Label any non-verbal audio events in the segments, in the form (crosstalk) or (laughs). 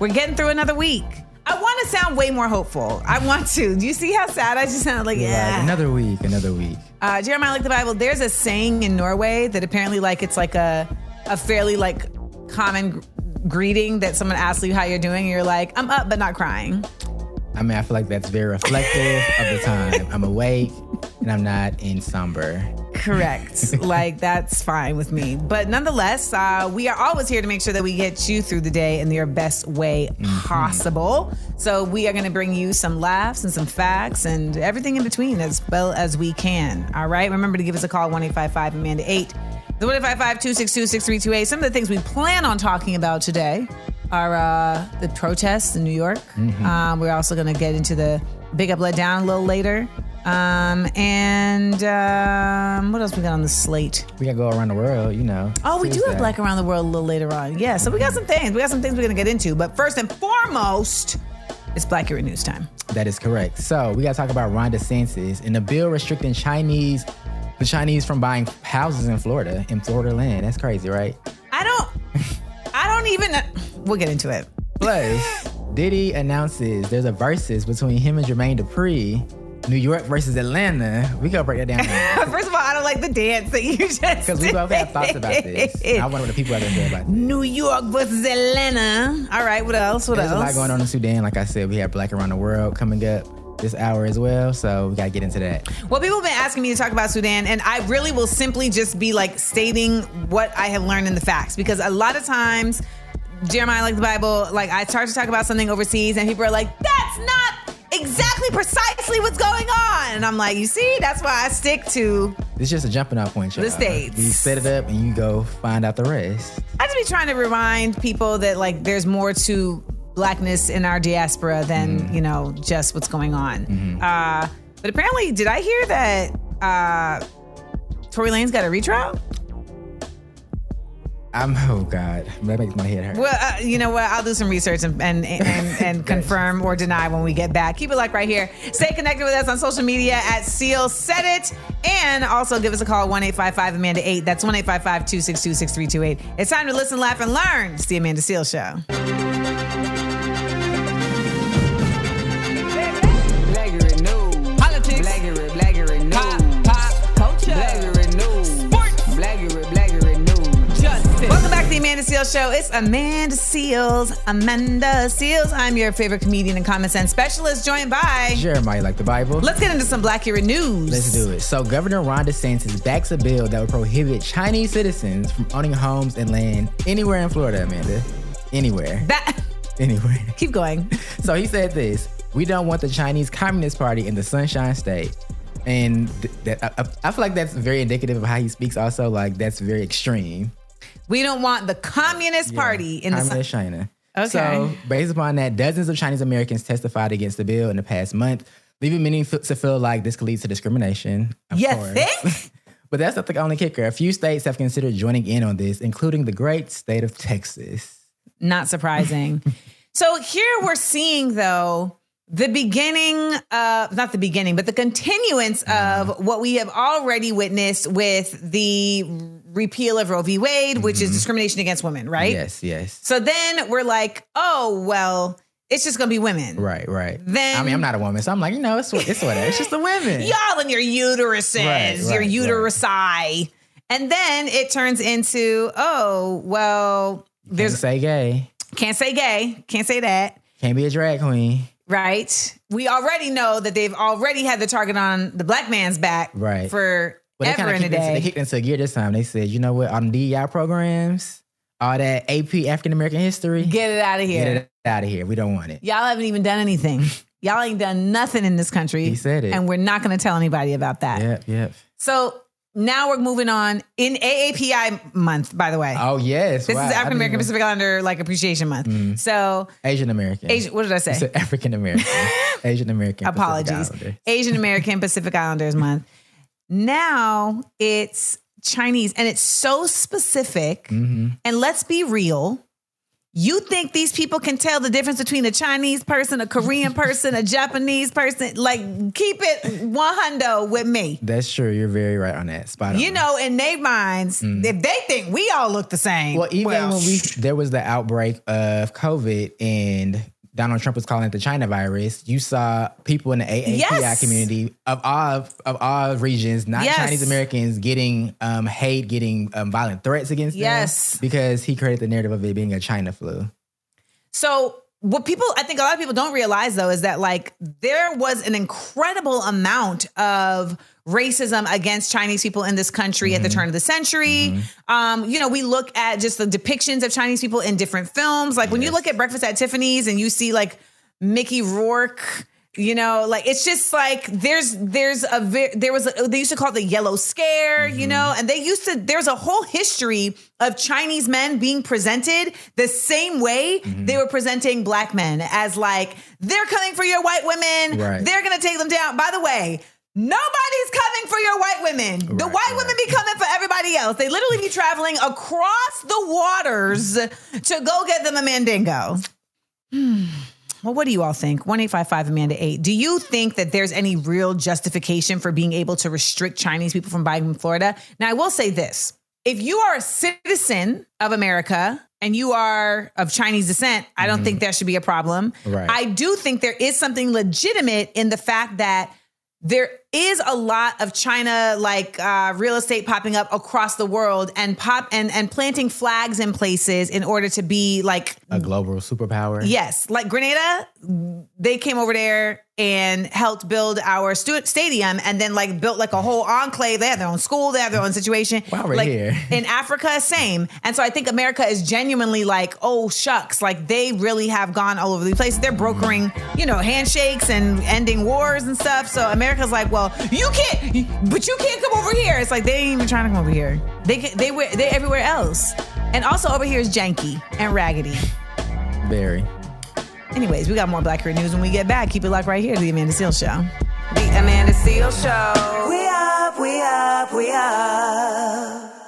We're getting through another week. I want to sound way more hopeful. I want to. Do you see how sad I just sound? Like, yeah. Another week, another week. uh, Jeremiah, like the Bible. There's a saying in Norway that apparently, like, it's like a a fairly like common gr- greeting that someone asks you how you're doing. And you're like, I'm up but not crying. I mean, I feel like that's very reflective of the time. (laughs) I'm awake and I'm not in somber. Correct. (laughs) like that's fine with me. But nonetheless, uh, we are always here to make sure that we get you through the day in your best way possible. So we are going to bring you some laughs and some facts and everything in between as well as we can. All right. Remember to give us a call 1 855 Amanda 8. The 1 262 6328. Some of the things we plan on talking about today are uh, the protests in New York. Um, we're also going to get into the big up, let down a little later. Um, and um, what else we got on the slate? We gotta go around the world, you know. Oh, we do have Black Around the World a little later on. Yeah, so we got some things. We got some things we're going to get into. But first and foremost, it's Blackurate News time. That is correct. So we gotta talk about Ron DeSantis and the bill restricting Chinese, the Chinese from buying houses in Florida, in Florida land. That's crazy, right? I don't, I don't even, we'll get into it. Plus, (laughs) Diddy announces there's a versus between him and Jermaine Dupri, New York versus Atlanta. We gotta break that down. (laughs) First of all, I don't like the dance that you just Because we both have thoughts about this. I wonder what the people to say about this. New York versus Atlanta. All right, what else? What else? There's a lot going on in Sudan. Like I said, we have Black Around the World coming up this hour as well. So we gotta get into that. Well, people have been asking me to talk about Sudan, and I really will simply just be like stating what I have learned in the facts because a lot of times, Jeremiah, like the Bible, like I start to talk about something overseas, and people are like, that's not exactly precisely what's going on. And I'm like, you see, that's why I stick to, It's just a jumping off point. y'all. The States. You set it up and you go find out the rest. I just be trying to remind people that like there's more to blackness in our diaspora than, you know, just what's going on. Uh, but apparently, did I hear that uh, Tory Lanez got a retrial? I'm (laughs) oh god, that makes my head hurt. Well, uh, you know what? I'll do some research and and, and, and (laughs) confirm or deny when we get back. Keep it like right here. Stay connected with us on social media at Seal Said It. And also give us a call 1 855 Amanda 8. That's 1 855 262 6328. It's time to listen, laugh, and learn. It's the Amanda Seal Show. Amanda Seales Show. It's Amanda Seales. Amanda Seales. I'm your favorite comedian and common sense specialist, joined by. Jeremiah, like the Bible. Let's get into some Blackurate news. Let's do it. So, Governor Ron DeSantis backs a bill that would prohibit Chinese citizens from owning homes and land anywhere in Florida, Amanda. Anywhere. That. (laughs) Anywhere. Keep going. (laughs) So he said this: "We don't want the Chinese Communist Party in the Sunshine State." And th- that I, I- I feel like that's very indicative of how he speaks. Also, like that's very extreme. We don't want the Communist Party in the. Communist China. Okay. So based upon that, dozens of Chinese Americans testified against the bill in the past month, leaving many f- to feel like this could lead to discrimination. Of You course. think? (laughs) But that's not the only kicker. A few states have considered joining in on this, including the great state of Texas. Not surprising. (laughs) so here we're seeing though the beginning of not the beginning, but the continuance of mm. what we have already witnessed with the repeal of Roe v. Wade, which is mm-hmm. discrimination against women, right? Yes, yes. So then we're like, oh well, it's just gonna be women. Right, right. Then- I mean, I'm not a woman, so I'm like, you know, it's it's whatever. It's just the women. (laughs) Y'all and your uteruses, Right, your right, uterusi. And then it turns into, oh, well, Can't there's say gay. can't say gay, can't say that. Can't be a drag queen. Right. We already know that they've already had the target on the black man's back Right. for they ever of a kicked, into, they kicked into gear this time. They said, you know what, on DEI programs, all that AP African American history, Get it out of here. get it out of here. We don't want it. Y'all haven't even done anything. (laughs) Y'all ain't done nothing in this country. He said it. And we're not going to tell anybody about that. Yep, yep. So now we're moving on in AAPI month, by the way. Oh yes, this wow. is African American Pacific Islander like appreciation month. Mm. So Asian American. Asian, what did I say? African American. (laughs) Asian American. Apologies. Asian American Pacific Islanders (laughs) month. Now it's Chinese and it's so specific. Mm-hmm. And let's be real. You think these people can tell the difference between a Chinese person, a Korean person, a Japanese person? Like, keep it one hundo with me. That's true. You're very right on that. Spot on. You know, in their minds, if they think we all look the same, Mm. Well, even well, when we there was the outbreak of COVID and Donald Trump was calling it the China virus, you saw people in the AAPI Yes. community of all of all regions, not Yes. Chinese Americans, getting um, hate, getting um, violent threats against Yes. them because he created the narrative of it being a China flu. So what people I think a lot of people don't realize though is that like there was an incredible amount of racism against Chinese people in this country at the turn of the century. Um, you know, we look at just the depictions of Chinese people in different films. Like when you look at Breakfast at Tiffany's and you see like Mickey Rourke you know, like it's just like there's there's a ve- there was a, they used to call it the yellow scare, you mm-hmm. know, and they used to there's a whole history of Chinese men being presented the same way mm-hmm. they were presenting black men as like they're coming for your white women, Right. they're gonna take them down. By the way. Nobody's coming for your white women. the white right. women be coming for everybody else. They literally be traveling across the waters to go get them a mandingo. Hmm. Well, what do you all think? One eight five five Amanda 8. Do you think that there's any real justification for being able to restrict Chinese people from buying from Florida? Now, I will say this if you are a citizen of America and you are of Chinese descent, I don't think mm-hmm. that should be a problem. Right. I do think there is something legitimate in the fact that there is a lot of China like uh, real estate popping up across the world and pop and and planting flags in places in order to be like A global superpower. Yes, like Grenada, they came over there and helped build our student stadium, and then like built like a whole enclave. They have their own school, they have their own situation. While we're like, here. in Africa, same. And so I think America is genuinely like, oh shucks, like they really have gone all over the place. They're brokering, you know, handshakes and ending wars and stuff. So America's like, well, you can't, but you can't come over here. It's like they ain't even trying to come over here. They can- they were they everywhere else. And also over here is janky and raggedy. Very. Anyways, we got more Blackurate News when we get back. Keep it locked right here to the Amanda Seal Show. The Amanda Seal Show. We up, we up, we up.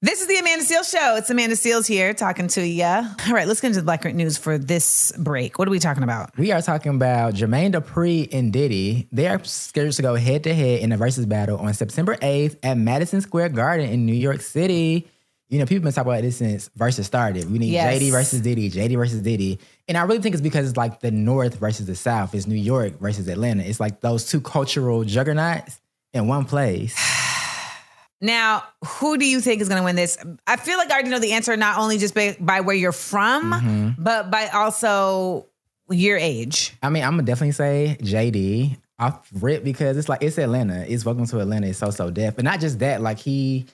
This is the Amanda Seal Show. It's Amanda Seales here talking to you. All right, let's get into the Blackurate News for this break. What are we talking about? We are talking about Jermaine Dupri and Diddy. They are scheduled to go head to head in a versus battle on September 8th at Madison Square Garden in New York City. You know, people have been talking about this since versus started. We need Yes. JD versus Diddy, JD versus Diddy. And I really think it's because it's like the North versus the South. It's New York versus Atlanta. It's like those two cultural juggernauts in one place. (sighs) (sighs) (sighs) Now, who do you think is going to win this? I feel like I already know the answer, not only just by, by where you're from, mm-hmm. but by also your age. I mean, I'm gonna definitely say JD off rip because it's like it's Atlanta. It's welcome to Atlanta. It's so so deaf, but not just that. Like he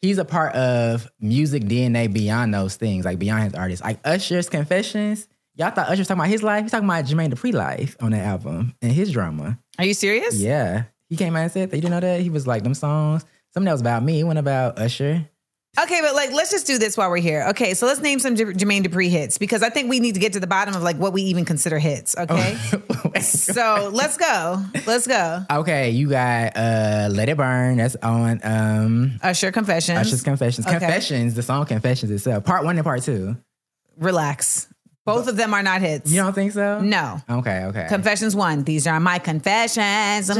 he's a part of music DNA beyond those things, like beyond his artists. Like Usher's Confessions. Y'all thought Usher was talking about his life. He's talking about Jermaine Dupri life on that album and his drama. Are you serious? Yeah, he came out and said that. You didn't know that he was like them songs. Something that was about me. It went about Usher. Okay, but like, let's just do this while we're here. Okay, so let's name some J- Jermaine Dupri hits because I think we need to get to the bottom of like what we even consider hits. Okay, (laughs) so let's go. Let's go. okay, you got uh Let It Burn. That's on um Usher Confessions. Usher's Confessions. Okay. Confessions, the song Confessions itself. Part one and part two. Relax. Both of them are not hits. You don't think so? no. Okay, okay. Confessions one. These are my confessions. Just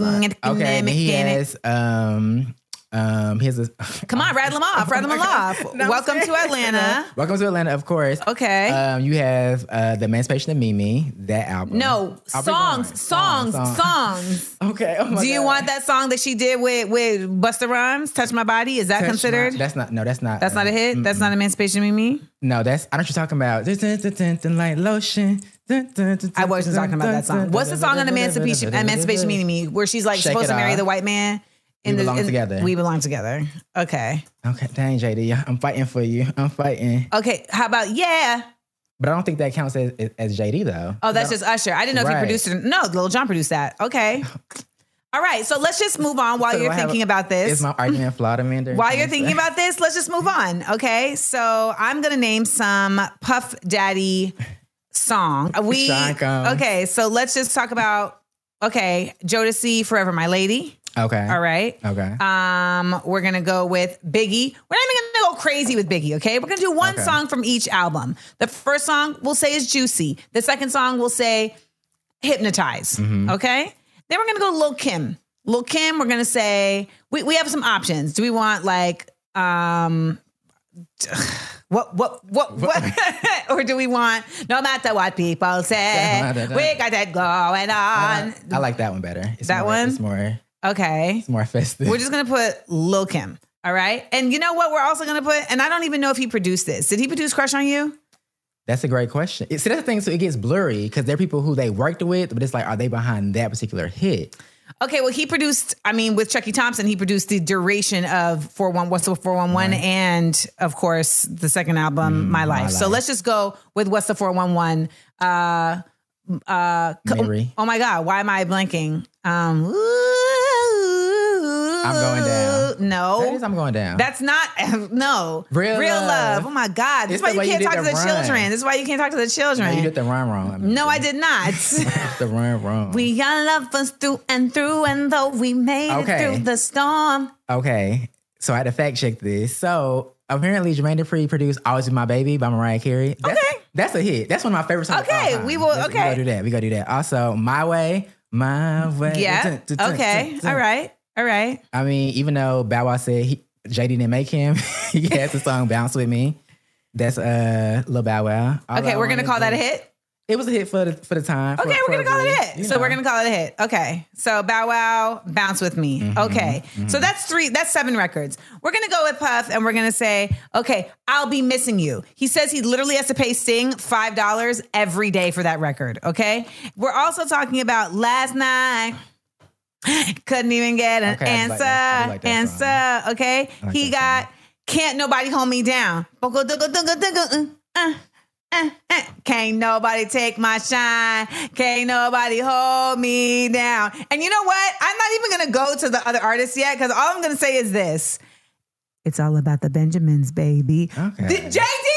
one. Okay, and he has um Um, here's a Come on, rattle them off. Rattle them off. No, Welcome to. Atlanta. Welcome to Atlanta, of course. Okay. Um, you have uh, the Emancipation of Mimi, that album. no, I'll be songs, going. songs, songs. Okay. Oh my Do you God. want that song that she did with with Busta Rhymes, "Touch My Body"? Is that Touch considered? My- that's not. No, that's not. That's not a hit. That's not Emancipation of Mimi. No, that's. I know what you're talking about. Dun, Like lotion. I wasn't talking about that song. What's the song on dun, Emancipation Emancipation dun, dun. Mimi where she's like Shake supposed to marry the white man? We belong in- together. We belong together. Okay. Okay, dang, JD, I'm fighting for you. I'm fighting, Okay. How about yeah? but I don't think that counts as, as JD though. Oh, that's just Usher. I didn't know if he produced it. No, Lil Jon produced that. Okay. (laughs) All right. So let's just move on while So you're thinking a- about this. Is my argument (laughs) flawed, Amanda? While you're thinking about this, let's just move on. Okay. So I'm gonna name some Puff Daddy song. (laughs) We okay. So let's just talk about okay, Jodeci, Forever My Lady. Okay, All right. okay, Um, we're gonna go with Biggie. We're not even gonna go crazy with Biggie, okay? We're gonna do one Okay. song from each album. The first song we'll say is Juicy. The second song we'll say Hypnotize. Mm-hmm. Okay? Then we're gonna go Lil Kim. Lil Kim, we're gonna say we, we have some options. Do we want like um (sighs) what what what what (laughs) or do we want no matter what people (laughs) say we got that going on I like that one better. It's That more, one? It's more, okay it's more festive. we're just gonna put Lil Kim. All right. And you know what? We're also gonna put, and I don't even know if he produced this. Did he produce Crush on You? That's a great question. It- See, that's the thing. So it gets blurry because there are people who they worked with, but it's like, are they behind that particular hit? Okay, well, he produced, I mean, with Chucky Thompson, he produced the duration of 41, what's the 411, and of course, the second album, My Life. So Life. let's just go with what's the 411. Uh, uh, Mary. oh my God, why am I blanking? Um, I'm going down. No. That is, I'm going down. That's not (laughs) no Real love. love. Oh my God! This is why you can't did talk to the run. children. This is why you can't talk to the No, children. (laughs) you did the rhyme wrong. I mean, no, I did not. the rhyme wrong. we got love us through and through, and though we made Okay. it through the storm. Okay, so I had to fact check this. So apparently, Jermaine Dupri produced "Always Be My Baby" by Mariah Carey. That's, Okay. that's a hit. That's one of my favorite songs. Okay, we will- okay. we gotta do that. We gotta do that. Also, "My Way," "My Way." Yeah. Dun, dun, dun, Okay. All right. All right. I mean, even though Bow Wow said he, JD didn't make him, (laughs) he has the song "Bounce with Me." That's uh, Lil Bow Wow. All Okay, I we're gonna call that a hit. It was a hit for the for the time. for- Okay, we're for gonna call it a hit. So know. we're gonna call it a hit. Okay. So Bow Wow, bounce with me. Mm-hmm, okay. So that's three. That's seven records. We're gonna go with Puff, and we're gonna say, okay, I'll be missing you. He says he literally has to pay Sting five dollars every day for that record. Okay. We're also talking about last night. Couldn't even get an Okay, answer. like. Like answer. Okay. like he got can't nobody hold me down. Uh, uh, uh. Can't nobody take my shine. Can't nobody hold me down. And you know what? I'm not even going to go to the other artists yet because all I'm going to say is this. It's all about the Benjamins, baby. Okay. The- JD does not have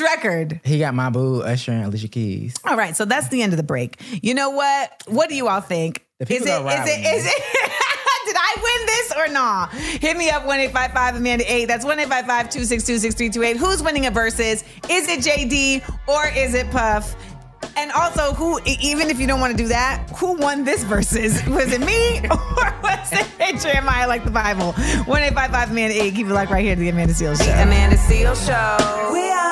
a record. He got my boo, Usher, and Alicia Keys. All right, so that's the end of the break. You know what? What do you all think? The Is people it, are is rallying. it, is it, (laughs) did I win this or not? Hit me up 1 855 Amanda 8. That's 1 855 262 6328. Who's winning a versus? Is it JD or is it Puff? And also, who, even if you don't want to do that, who won this versus? (laughs) Was it me (laughs) or was it Jeremiah like the Bible? 1 855 Amanda 8. Keep it locked right here to the Amanda Seales Show. Amanda Seal Show. We up,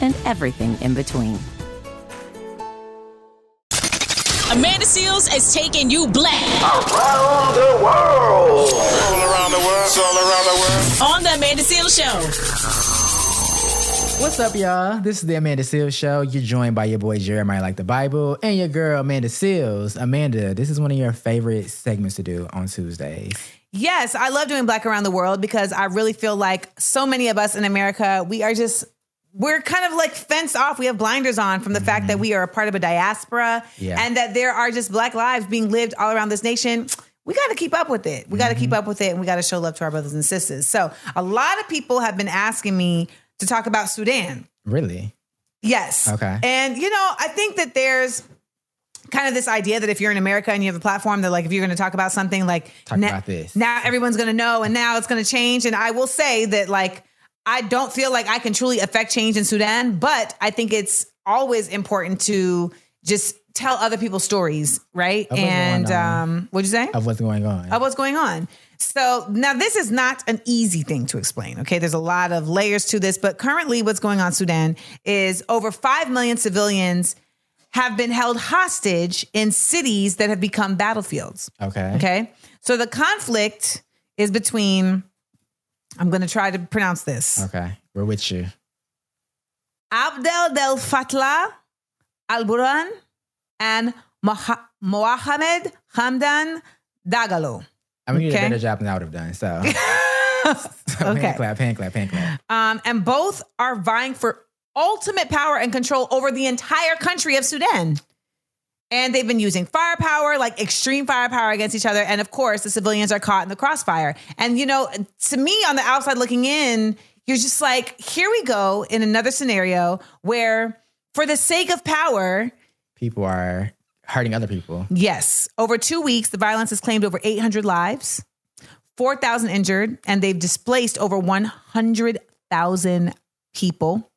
and everything in between. Amanda Seales is taking you black Around the world. All around the world. All around the world. on the Amanda Seales Show. What's up, y'all? This is the Amanda Seales Show. You're joined by your boy Jeremiah Like the Bible and your girl Amanda Seales. Amanda, this is one of your favorite segments to do on Tuesdays. Yes, I love doing Black Around the World because I really feel like so many of us in America, we are just, we're kind of like fenced off. We have blinders on from the fact Mm-hmm. that we are a part of a diaspora Yeah. and that there are just Black lives being lived all around this nation. we got to keep up with it. We got to keep up with it and we got to show love to our brothers and sisters. So, a lot of people have been asking me to talk about Sudan. Really? Yes. Okay. And you know, I think that there's kind of this idea that if you're in America and you have a platform that like if you're going to talk about something like Talk na- about this. now everyone's going to know and now it's going to change and I will say that like I don't feel like I can truly affect change in Sudan, but I think it's always important to just tell other people's stories, right? And um what'd you say? Of what's going on? of what's going on. So now this is not an easy thing to explain. Okay, there's a lot of layers to this, but currently what's going on in Sudan is over 5 million civilians have been held hostage in cities that have become battlefields. okay. Okay? So the conflict is between I'm going to try to pronounce this. Okay. We're with you. Abdel Del Fattah Al Burhan and Moha- Mohamed Hamdan Dagalo. I mean, you did Okay. a better job than I would have done. So, (laughs) so Okay. hand clap, hand clap, hand clap. Um, and both are vying for ultimate power and control over the entire country of Sudan. And they've been using firepower, like extreme firepower against each other. And of course, the civilians are caught in the crossfire. And, you know, to me on the outside looking in, you're just like, here we go in another scenario where, for the sake of power, People are hurting other people. Yes. Over two weeks, the violence has claimed over 800 lives, 4,000 injured, and they've displaced over 100,000 people.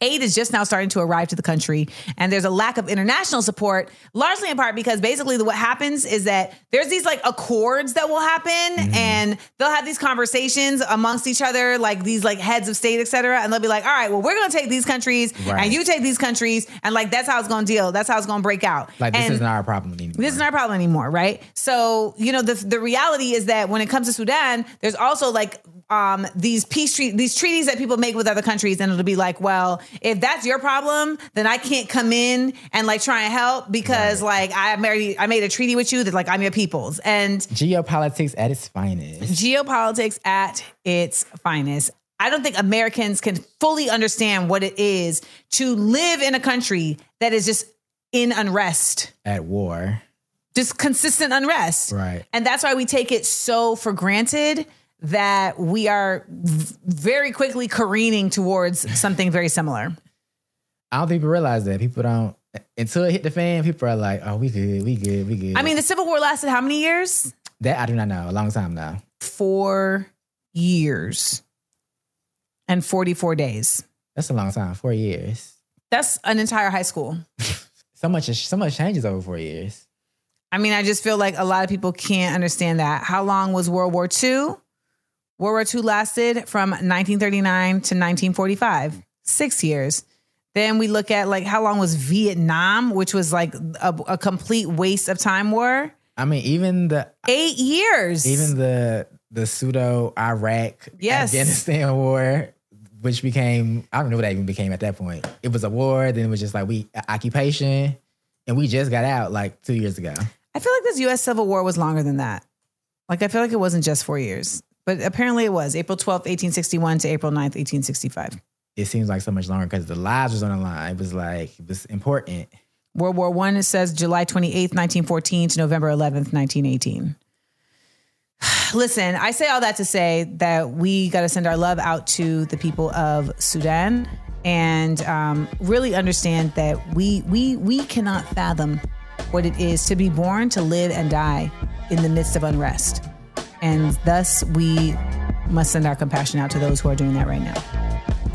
Aid is just now starting to arrive to the country, and there's a lack of international support, largely in part because basically what happens is that there's these like accords that will happen, and they'll have these conversations amongst each other, like these like heads of state, et cetera, and they'll be like, "All right, well, we're going to take these countries, Right. and you take these countries, and like that's how it's going to deal. That's how it's going to break out." Like, this isn't our problem anymore. this is not our problem anymore, right? So, you know, the the reality is that when it comes to Sudan, there's also like um these peace treat these treaties that people make with other countries, and it'll be like, well, if that's your problem, then I can't come in and like try and help because like I married I made a treaty with you that like I'm your people's. And Geopolitics at its finest. geopolitics at its finest. I don't think Americans can fully understand what it is to live in a country that is just in unrest At war. just consistent unrest. Right. And that's why we take it so for granted that we are very quickly careening towards something very similar. I don't think people realize that. People don't, until it hit the fan, people are like, oh, we good, we good, we good. I mean, the Civil War lasted how many years? that I do not know. A long time now. Four years and 44 days. That's a long time. Four years. That's an entire high school. (laughs) So much, so much changes over four years. I mean, I just feel like a lot of people can't understand that. How long was World War II? World War II lasted from 1939 to 1945, six years. Then we look at like how long was Vietnam, which was like a, a complete waste of time war? I mean, even the Eight years. even the the pseudo Iraq Yes. Afghanistan (laughs) war, which became I don't know what that even became at that point. It was a war, then it was just like we occupation, and we just got out like two years ago. I feel like this US Civil War was longer than that. Like, I feel like it wasn't just four years, but apparently it was April 12th, 1861 to April 9th, 1865. It seems like so much longer because the lives was on the line. It was like it was important. World War One, it says July 28th, 1914 to November 11th, 1918. (sighs) Listen, I say all that to say that we got to send our love out to the people of Sudan and um, really understand that we we we cannot fathom what it is to be born, to live, and die in the midst of unrest, and thus we must send our compassion out to those who are doing that right now.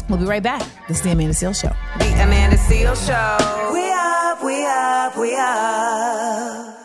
We'll be right back. This is the Amanda Seal Show. The Amanda Seal Show. We up, we up, we up.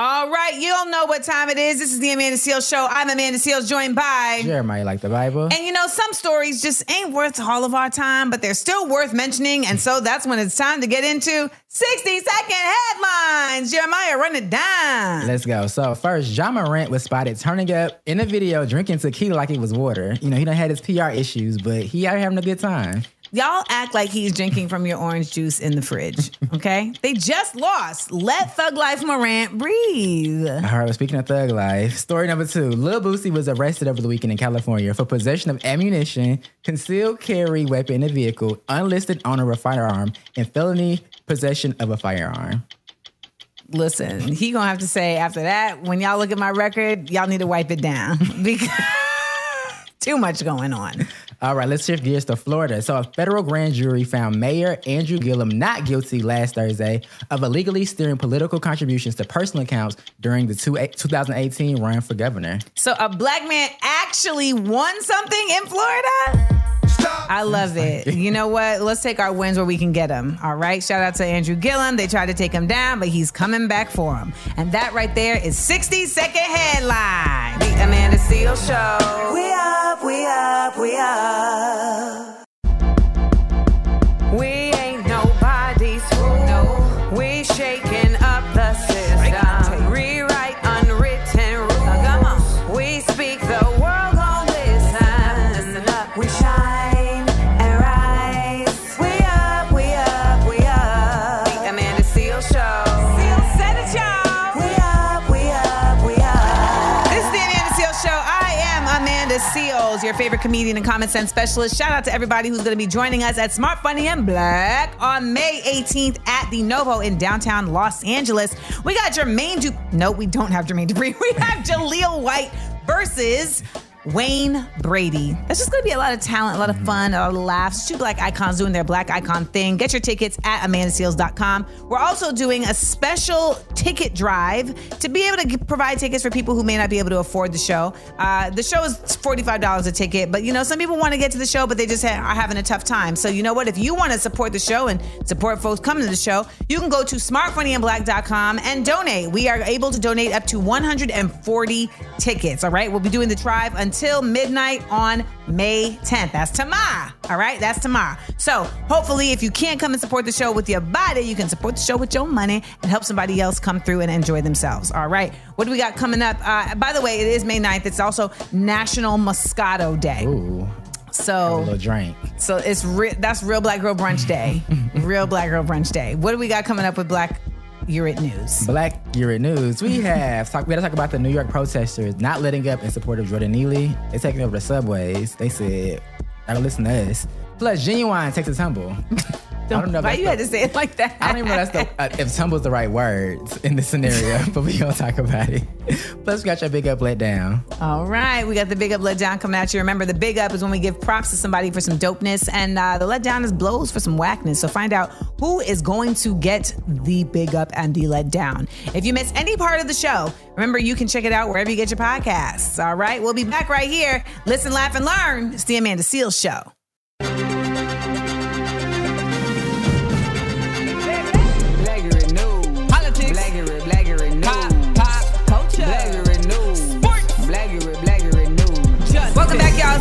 All right, you don't know what time it is. This is the Amanda Seales Show. I'm Amanda Seales, joined by. Jeremiah like the Bible. And you know, some stories just ain't worth all of our time, but they're still worth mentioning. And so that's when it's time to get into 60 second headlines. Jeremiah, run it down. Let's go. So first, Ja Morant was spotted turning up in a video drinking tequila like it was water. You know, he done had his PR issues, but he out here having a good time. Y'all act like he's drinking from your orange juice in the fridge, okay? they just lost. Let Thug Life Morant breathe. All right, well, speaking of thug life, story number two. Lil Boosie was arrested over the weekend in California for possession of ammunition, concealed carry weapon in a vehicle, unlisted owner of a firearm, and felony possession of a firearm. Listen, he gonna have to say after that. When y'all look at my record, y'all need to wipe it down (laughs) because too much going on. All right, let's shift gears to Florida. So, a federal grand jury found Mayor Andrew Gillum not guilty last Thursday of illegally steering political contributions to personal accounts during the two, 2018 run for governor. So a black man actually won something in Florida. I love it. You know what? Let's take our wins where we can get them. All right. Shout out to Andrew Gillum. They tried to take him down, but he's coming back for him. And that right there is 60 second headline. The Amanda Seal Show. We up, we up, we up. Comedian and common sense specialist. Shout out to everybody who's going to be joining us at Smart Funny and Black on May 18th at the Novo in downtown Los Angeles. We got Jermaine Du. No, we don't have Jermaine Dupri. (laughs) We have Jaleel White versus. Wayne Brady. That's just gonna be a lot of talent, a lot of fun, a lot of laughs. Two black icons doing their black icon thing. Get your tickets at amandaseales.com. We're also doing a special ticket drive to be able to provide tickets for people who may not be able to afford the show. Uh, the show is $45 a ticket, but you know, some people want to get to the show, but they just ha- are having a tough time. So, you know what? If you want to support the show and support folks coming to the show, you can go to smartfunnyandblack.com and donate. We are able to donate up to 140 tickets. All right. We'll be doing the drive until midnight on May 10th. That's tomorrow. All right. That's tomorrow. So hopefully, if you can't come and support the show with your body, you can support the show with your money and help somebody else come through and enjoy themselves. All right. What do we got coming up? Uh, by the way, it is May 9th. It's also National Moscato Day. Ooh, a So little drink. so it's re- that's real Black Girl Brunch Day. (laughs) real Black Girl Brunch Day. What do we got coming up with Black Urit News? Black Urine News. We (laughs) have talk, we got to talk about the New York protesters not letting up in support of Jordan Neely. They're taking over the subways. They said, "I don't listen to us." Plus, Ginuwine Texas humble. (laughs) I don't know. Why you the- had to say it like that? I don't even know if that's the, uh, if humble's the right words in this scenario, (laughs) but we gonna talk about it. Plus, we got your big up, let down. All right, we got the big up, let down coming at you. Remember, the big up is when we give props to somebody for some dopeness, and uh, the let down is blows for some whackness. So find out who is going to get the big up and the let down. If you miss any part of the show, remember you can check it out wherever you get your podcasts. All right, we'll be back right here. Listen, laugh, and learn. It's the Amanda Seales Show.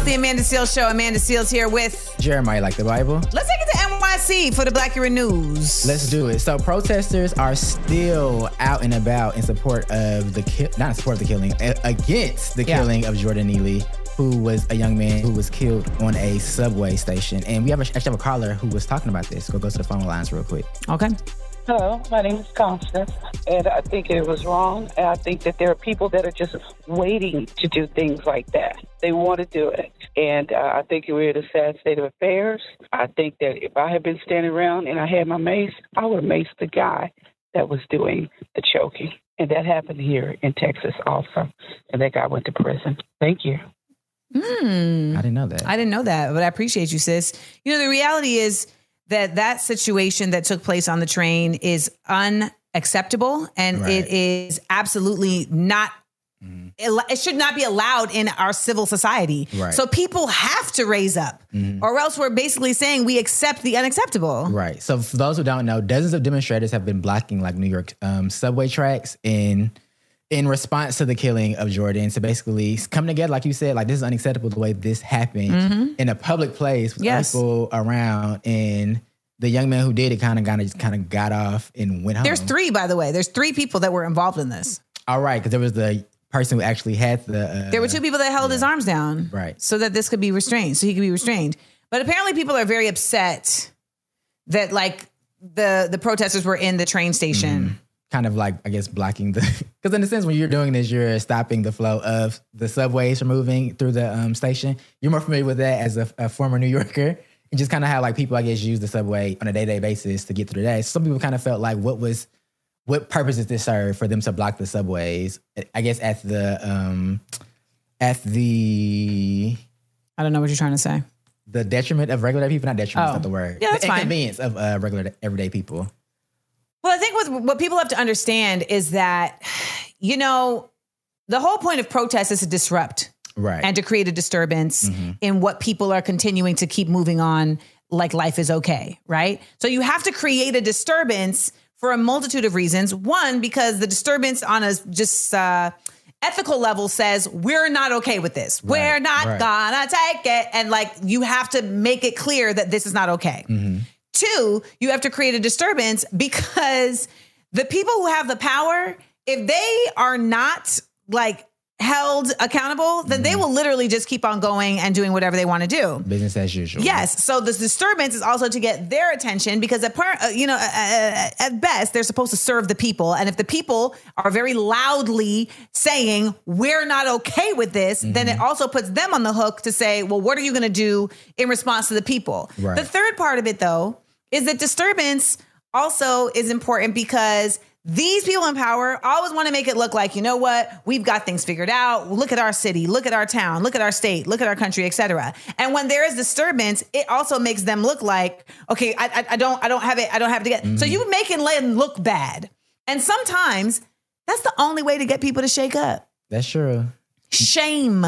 The Amanda Seales Show. Amanda Seales here with. Jeremiah, like the Bible. Let's take it to NYC for the Blackurate News. Let's do it. So, protesters are still out and about in support of the ki- not in support of the killing, against the Yeah. killing of Jordan Neely, who was a young man who was killed on a subway station. And we have a, actually have a caller who was talking about this. Go go to the phone lines real quick. Okay. Hello, my name is Constance, and I think it was wrong. And I think that there are people that are just waiting to do things like that. They want to do it, and uh, I think we're in a sad state of affairs. I think that if I had been standing around and I had my mace, I would have maced the guy that was doing the choking, and that happened here in Texas also, and that guy went to prison. Thank you. Hmm. I didn't know that. I didn't know that, but I appreciate you, sis. You know, the reality is that that situation that took place on the train is unacceptable and Right. it is absolutely not. It should not be allowed in our civil society. Right. So people have to raise up, or else we're basically saying we accept the unacceptable. Right. So for those who don't know, dozens of demonstrators have been blocking like New York um, subway tracks in in response to the killing of Jordan to basically come together, like you said, like this is unacceptable the way this happened in a public place with Yes. people around, and the young man who did it kind of kind of just kind of got off and went home. There's three, by the way. There's three people that were involved in this. All right, because there was the person who actually had the. Uh, There were two people that held his arms down, Right. so that this could be restrained, so he could be restrained. But apparently, people are very upset that like the the protesters were in the train station. Kind of like I guess blocking the (laughs) because in a sense when you're doing this you're stopping the flow of the subways from moving through the um, station. You're more familiar with that as a, a former New Yorker and just kind of how like people I guess use the subway on a day to day basis to get through the day. Some people kind of felt like what was what purpose does this serve for them to block the subways? I guess at the um at the I don't know what you're trying to say. the detriment of regular people, not detriment, Oh. not the word. Yeah, that's the fine. inconvenience of uh, regular everyday people. Well, I think what, what people have to understand is that, you know, the whole point of protest is to disrupt Right. and to create a disturbance in what people are continuing to keep moving on like life is okay, right? So you have to create a disturbance for a multitude of reasons. One, because the disturbance on a just uh, ethical level says we're not okay with this. we're not right. gonna take it, and like you have to make it clear that this is not okay. Two, you have to create a disturbance because the people who have the power, if they are not like held accountable, then they will literally just keep on going and doing whatever they want to do. Business as usual. Yes. So this disturbance is also to get their attention because, at part, uh, you know, uh, uh, at best, they're supposed to serve the people. And if the people are very loudly saying we're not okay with this, then it also puts them on the hook to say, well, what are you going to do in response to the people? Right. The third part of it, though, is that disturbance also is important because these people in power always want to make it look like, you know what, we've got things figured out. Look at our city, look at our town, look at our state, look at our country, etc. And when there is disturbance, it also makes them look like, okay, I, I, I don't, I don't have it, I don't have it together. So mm-hmm. you make it let look bad. And sometimes that's the only way to get people to shake up. That's true. Shame.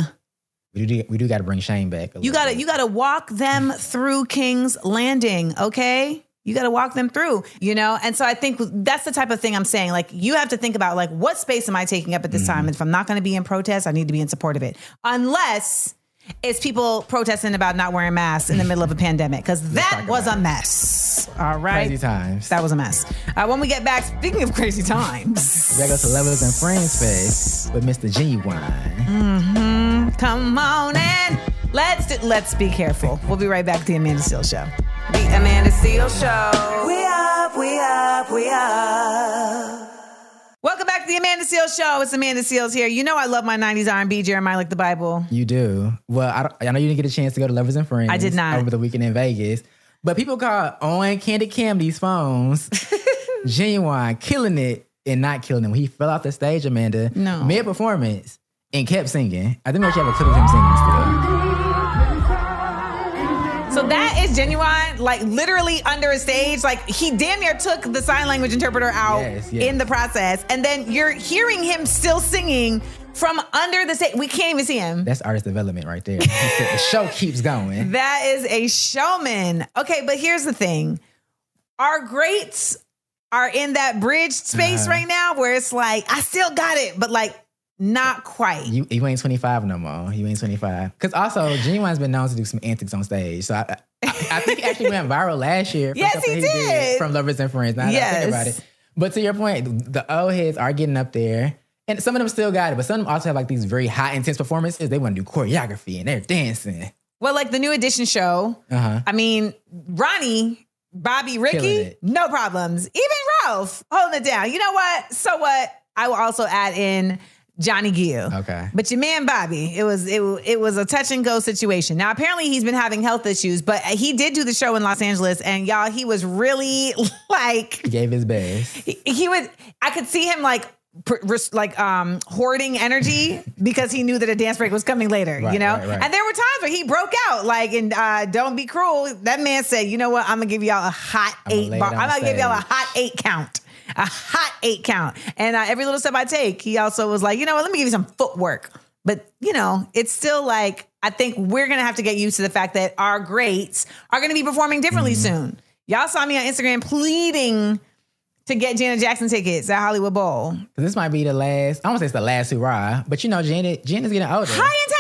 We do we do got to bring Shane back. You gotta you gotta walk them through King's Landing, okay? You gotta walk them through, you know? And so I think that's the type of thing I'm saying. Like you have to think about like what space am I taking up at this time? And if I'm not gonna be in protest, I need to be in support of it. Unless it's people protesting about not wearing masks in the middle of a pandemic, because that was a mess. All right. crazy times. That was a mess. Uh, when we get back, speaking of crazy times, We gotta go to Lovers and Friends Fest with Mr. Ginuwine. Come on in. Let's do, let's be careful. We'll be right back to the Amanda Steele Show. The Amanda Steele Show. We up, we up, we up. Welcome back to the Amanda Steele Show. It's Amanda Seales here. You know I love my '90s R&B, Jeremiah like the Bible. You do. Well, I, don't, I know you didn't get a chance to go to Lovers and Friends. I did not. over the weekend in Vegas, but people call on Candy Cam these phones. (laughs) Ginuwine, killing it and not killing it. When he fell off the stage, Amanda, No. mid performance, and kept singing. I think we actually have a clip of him singing still. So that is Ginuwine, like literally under a stage. Like he damn near took the sign language interpreter out Yes, yes. in the process, and then you're hearing him still singing from under the stage. We can't even see him. That's artist development right there. The show keeps going. (laughs) That is a showman. Okay, but here's the thing. Our greats are in that bridge space Uh-huh. right now where it's like, I still got it, but like not quite. You, you ain't 25 no more. You ain't 25. Because also, Ginuwine's been known to do some antics on stage. So I, I, I think he actually went viral last year. Yes, something he did. From Lovers and Friends. Now that I Yes. think about it. But to your point, the old heads are getting up there. And some of them still got it, but some of them also have like these very high intense performances. They want to do choreography and they're dancing. Well, like the new edition show. Uh-huh. I mean, Ronnie, Bobby, Ricky, no problems. Even Ralph holding it down. You know what? So what? I will also add in Johnny Gill. Okay. But your man Bobby, it was it, it was a touch and go situation. Now apparently he's been having health issues, but he did do the show in Los Angeles, and y'all, he was really (laughs) like He gave his best. he, he would. I could see him like. Like um hoarding energy (laughs) because he knew that a dance break was coming later, you know. right, right. And there were times where he broke out, like and uh, "Don't Be Cruel." That man said, "You know what? I'm gonna give y'all a hot I'ma eight. Bar- I'm gonna give y'all a hot eight count, a hot eight count." And uh, every little step I take, he also was like, "You know what? Let me give you some footwork." But you know, it's still like I think we're gonna have to get used to the fact that our greats are gonna be performing differently Mm-hmm. soon. Y'all saw me on Instagram pleading to get Janet Jackson tickets at Hollywood Bowl. this might be the last, I don't say it's the last hurrah, but you know, Janet, Janet's getting older. High intensity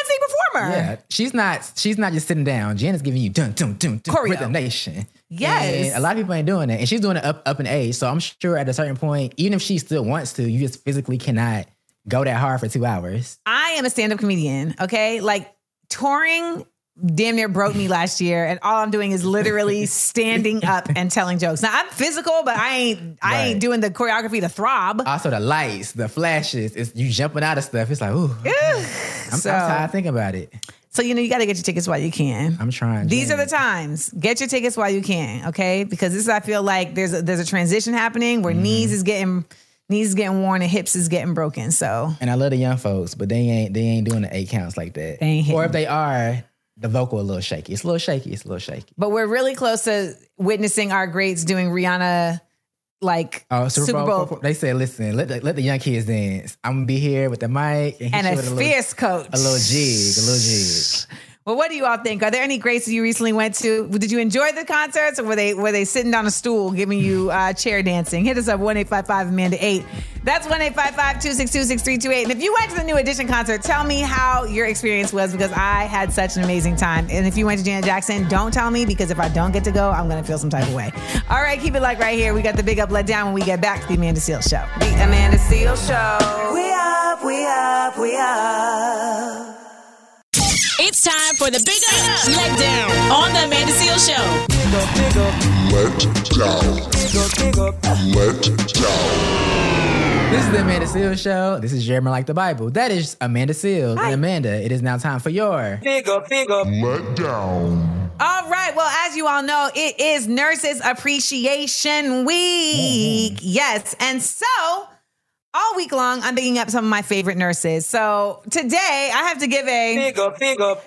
performer. Yeah, she's not. She's not just sitting down. Janet's giving you dun dun dun dun Choreo. rhythm nation. Yes. And a lot of people ain't doing it, and she's doing it up up in age. So I'm sure at a certain point, even if she still wants to, you just physically cannot go that hard for two hours. I am a stand-up comedian, okay? Like touring damn near broke me last year and all I'm doing is literally (laughs) standing up and telling jokes. Now I'm physical, but I ain't I ain't doing the choreography to throb. Also, the lights, the flashes, it's you jumping out of stuff. It's like, ooh, I'm, So- I'm tired thinking about it. So you know you got to get your tickets while you can. I'm trying. These are the times. Get your tickets while you can, okay? Because this is I feel like there's a, there's a transition happening where mm-hmm. knees is getting knees is getting worn and hips is getting broken. So And I love the young folks, but they ain't they ain't doing the eight counts like that. Or if they are, the vocal a little shaky. It's a little shaky. It's a little shaky. But we're really close to witnessing our greats doing Rihanna like Oh, Super, Super Bowl. Bowl. They said, "Listen, let the, let the young kids dance. I'm gonna be here with the mic and, and a with little- fierce coach. a little jig, a little jig." (laughs) Well, what do you all think? Are there any graces you recently went to? Did you enjoy the concerts, or were they were they sitting on a stool giving you uh, chair dancing? Hit us up one eight five five Amanda eight. That's one eight five five two six two six three two eight. And if you went to the New Edition concert, tell me how your experience was because I had such an amazing time. And if you went to Janet Jackson, don't tell me because if I don't get to go, I'm gonna feel some type of way. All right, keep it like right here. We got the big up let down when we get back to the Amanda Seal show. The Amanda Seal Show. We up, we up, we up. It's time for the Big Up Let Down on the Amanda Seales Show. Let down. Let down. This is the Amanda Seales Show. This is Jeremiah Like the Bible. That is Amanda Seales. And Amanda, it is now time for your Big Up, Big Up. Let down. All right. Well, as you all know, it is Nurses Appreciation Week. Mm-hmm. Yes. And so all week long, I'm picking up some of my favorite nurses. So today I have to give a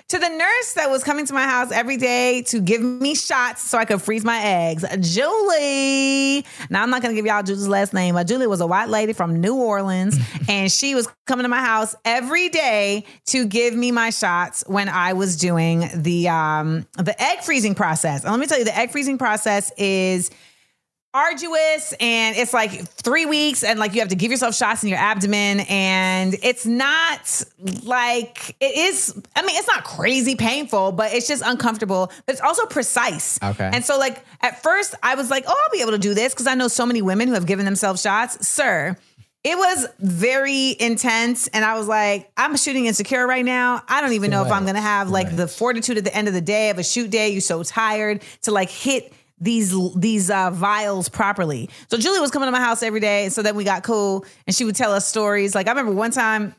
to the nurse that was coming to my house every day to give me shots so I could freeze my eggs. Julie. Now I'm not gonna give y'all Julie's last name, but Julie was a white lady from New Orleans, (laughs) and she was coming to my house every day to give me my shots when I was doing the um the egg freezing process. And let me tell you, the egg freezing process is arduous and it's like three weeks and like you have to give yourself shots in your abdomen and it's not like it is i mean it's not crazy painful but it's just uncomfortable but it's also precise. Okay. and so like at first i was like oh i'll be able to do this because i know so many women who have given themselves shots. Sir it was very intense and i was like i'm shooting insecure right now. I don't even know if i'm gonna have like the fortitude at the end of the day of a shoot day. You're so tired to like hit these these uh, vials properly. So Julie was coming to my house every day, so then we got cool, and she would tell us stories. Like I remember one time.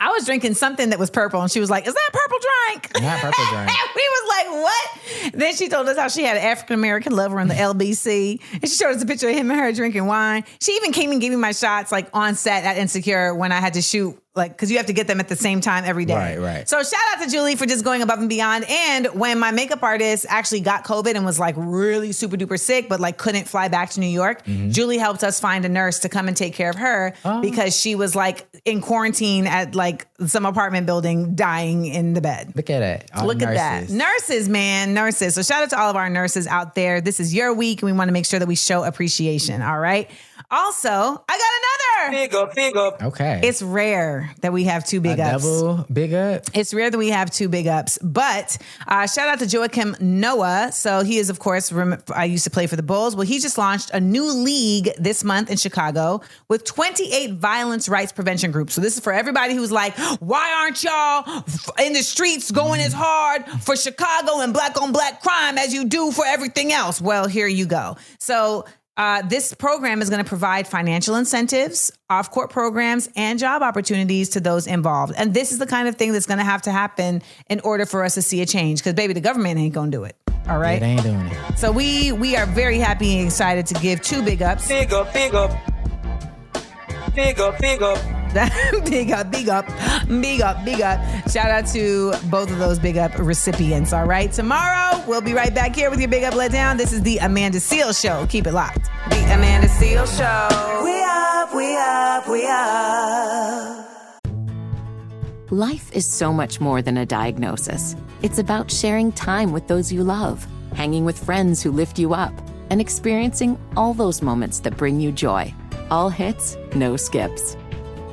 I was drinking something that was purple, and she was like, "Is that purple drink?" Not purple drink. (laughs) And we was like, "What?" Then she told us how she had an African American lover in the LBC, and she showed us a picture of him and her drinking wine. She even came and gave me my shots like on set at Insecure when I had to shoot, like because you have to get them at the same time every day. Right, right. So shout out to Julie for just going above and beyond. And when my makeup artist actually got COVID and was like really super duper sick, but like couldn't fly back to New York, Mm-hmm. Julie helped us find a nurse to come and take care of her Oh. because she was like in quarantine at like some apartment building, dying in the bed. Look at that. All Look the at that. nurses. Nurses, man, nurses. So shout out to all of our nurses out there. This is your week, and we want to make sure that we show appreciation. All right. Also, I got another. Big up, big up. Okay. It's rare that we have two big a ups. double big up. It's rare that we have two big ups, but uh, shout out to Joakim Noah. So he is, of course, rem- I used to play for the Bulls. Well, he just launched a new league this month in Chicago with 28 violence rights prevention groups. So this is for everybody who's like, why aren't y'all in the streets going as hard for Chicago and black on black crime as you do for everything else? Well, here you go. So uh, this program is going to provide financial incentives, off court programs, and job opportunities to those involved. And this is the kind of thing that's going to have to happen in order for us to see a change. Because, baby, the government ain't going to do it. All right. They ain't doing it. So we we are very happy and excited to give two big ups. Big up, big up. Big up, big up. (laughs) big up, big up, big up, big up. Shout out to both of those big up recipients. All right. Tomorrow we'll be right back here with your big up let down. This is the Amanda Seales Show. Keep it locked. The Amanda Seales Show. We up, we up, we up. Life is so much more than a diagnosis. It's about sharing time with those you love, hanging with friends who lift you up, and experiencing all those moments that bring you joy. All hits, no skips.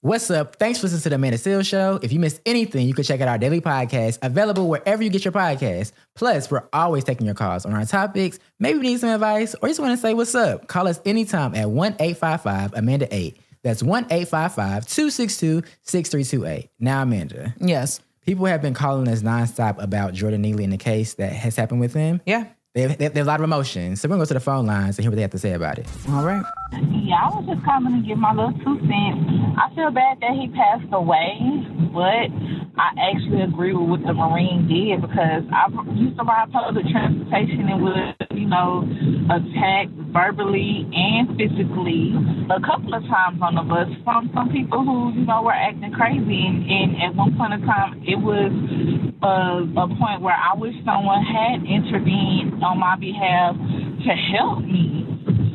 What's up? Thanks for listening to the Amanda Seales Show. If you missed anything, you can check out our daily podcast available wherever you get your podcasts. Plus, we're always taking your calls on our topics. Maybe you need some advice or just want to say what's up. Call us anytime at 1 855 Amanda 8. That's 1 855 262 6328. Now, Amanda, Yes. people have been calling us nonstop about Jordan Neely and the case that has happened with him. Yeah. They have, they have a lot of emotions. So we're gonna go to the phone lines and hear what they have to say about it. All right. Yeah, I was just coming to give my little two cents. I feel bad that he passed away, but I actually agree with what the Marine did because I used to ride public transportation and was, you know, attacked verbally and physically a couple of times on the bus from some people who, you know, were acting crazy. And, and at one point in time, it was a, a point where I wish someone had intervened on my behalf to help me.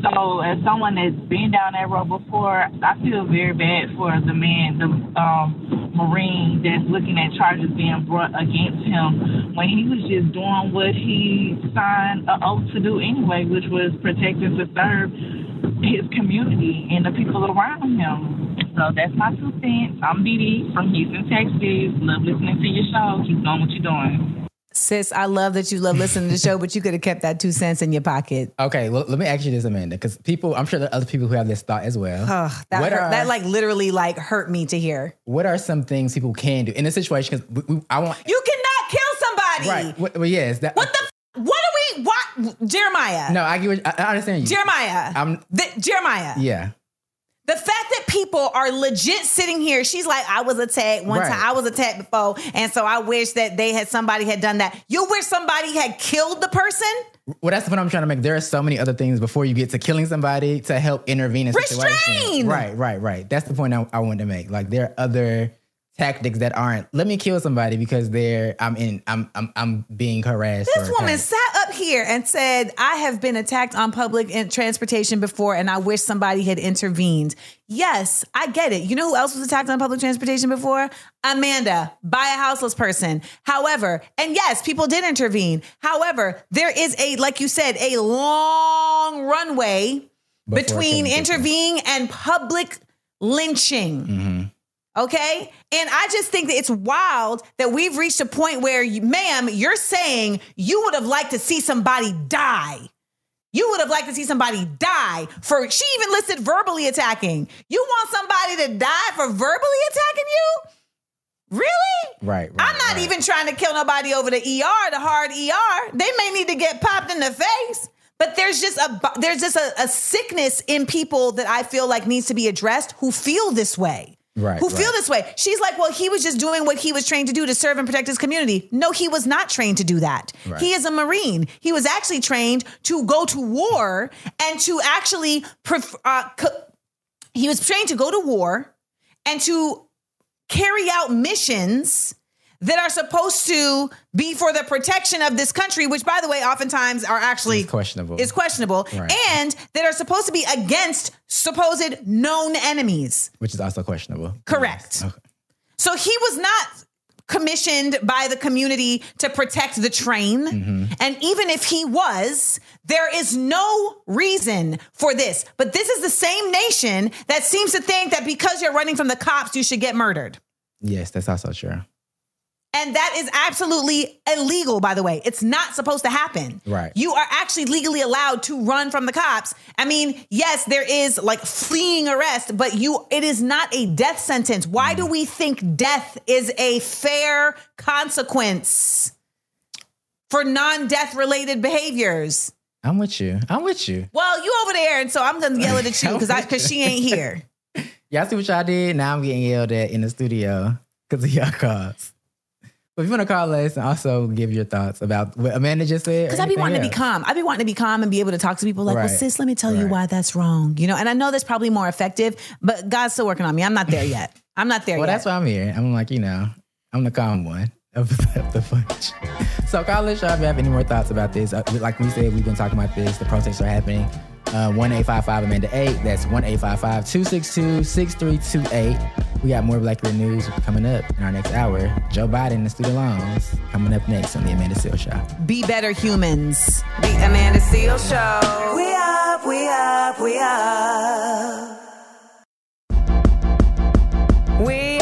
So, as someone that's been down that road before, I feel very bad for the man, the um, Marine that's looking at charges being brought against him when he was just doing what he signed an oath to do anyway, which was protect and to serve his community and the people around him. So that's my two cents. I'm Dee from Houston, Texas. Love listening to your show. Keep doing what you're doing. Sis, I love that you love listening to the show, but you could have kept that two cents in your pocket. Okay, well, let me ask you this, Amanda, because people, I'm sure there are other people who have this thought as well. Ugh, that hurt, are- that like literally like hurt me to hear. What are some things people can do in a situation? Because I want You cannot kill somebody. right. Well, well, yes. That, What the? What are we? What? Jeremiah. No, I get. What, I, I understand you. Jeremiah. I'm. The, Jeremiah. Yeah. The fact that people are legit sitting here, she's like, I was attacked one Right. time. I was attacked before, and so I wish that they had somebody had done that. You wish somebody had killed the person? Well, that's the point I'm trying to make. There are so many other things before you get to killing somebody to help intervene in. Restrain! Right, right, right. That's the point I, I wanted to make. Like there are other tactics that aren't. Let me kill somebody because they're. I'm in. I'm. I'm. I'm being harassed. This woman sat up here and said, I have been attacked on public transportation before, and I wish somebody had intervened. Yes, I get it. You know who else was attacked on public transportation before? Amanda, by a houseless person. However, and yes, people did intervene. However, there is a, like you said, a long runway Before between intervening and public lynching. Mm-hmm. Okay. And I just think that it's wild that we've reached a point where, you, ma'am, you're saying you would have liked to see somebody die. You would have liked to see somebody die for, she even listed verbally attacking. You want somebody to die for verbally attacking you? Really? Right. right I'm not even trying to kill nobody over the ER, the hard ER. They may need to get popped in the face. But there's just a there's just a, a sickness in people that I feel like needs to be addressed who feel this way. Right, Who right. feel this way. She's like, well, he was just doing what he was trained to do to serve and protect his community. No, he was not trained to do that. Right. He is a Marine. He was actually trained to go to war and to actually, pref- uh, co- he was trained to go to war and to carry out missions that are supposed to be for the protection of this country, which, by the way, oftentimes are actually It's questionable. is questionable, Right. and that are supposed to be against supposed known enemies. Which is also questionable. Correct. Okay. So he was not commissioned by the community to protect the train. Mm-hmm. And even if he was, there is no reason for this. But this is the same nation that seems to think that because you're running from the cops, you should get murdered. Yes, that's also true. And that is absolutely illegal, by the way. It's not supposed to happen. Right. You are actually legally allowed to run from the cops. I mean, yes, there is like fleeing arrest, but you it is not a death sentence. Why do we think death is a fair consequence for non-death related behaviors? I'm with you. I'm with you. Well, you over there, and so I'm gonna yell it at (laughs) you because I because she ain't here. (laughs) Y'all see what y'all did? Now I'm getting yelled at in the studio because of y'all calls. But if you want to call us and also give your thoughts about what Amanda just said, Because I be wanting to be calm. I be wanting to be calm and be able to talk to people like, Right. well, sis, let me tell you why that's wrong. You know, and I know that's probably more effective, but God's still working on me. I'm not there yet. I'm not there Well, yet. that's why I'm here. I'm like, you know, I'm the calm one of the, of the bunch. So call us, y'all, if you have any more thoughts about this. Uh, like we said, we've been talking about this. The protests are happening. Uh, 1-855 Amanda 8. That's 1-855-262-6328. We got more Blackurate News coming up in our next hour. Joe Biden and student loans coming up next on the Amanda Seales Show. Be better humans. The Amanda Seal Show. We up, we up, we up. We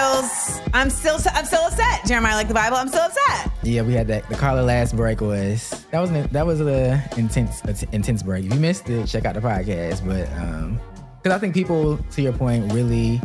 Seales. I'm still I'm still upset. Jeremiah like the Bible. I'm still upset. Yeah, we had that. The Carla last break was that was that was a intense a t- intense break. If you missed it, check out the podcast. But um, because I think people, to your point, really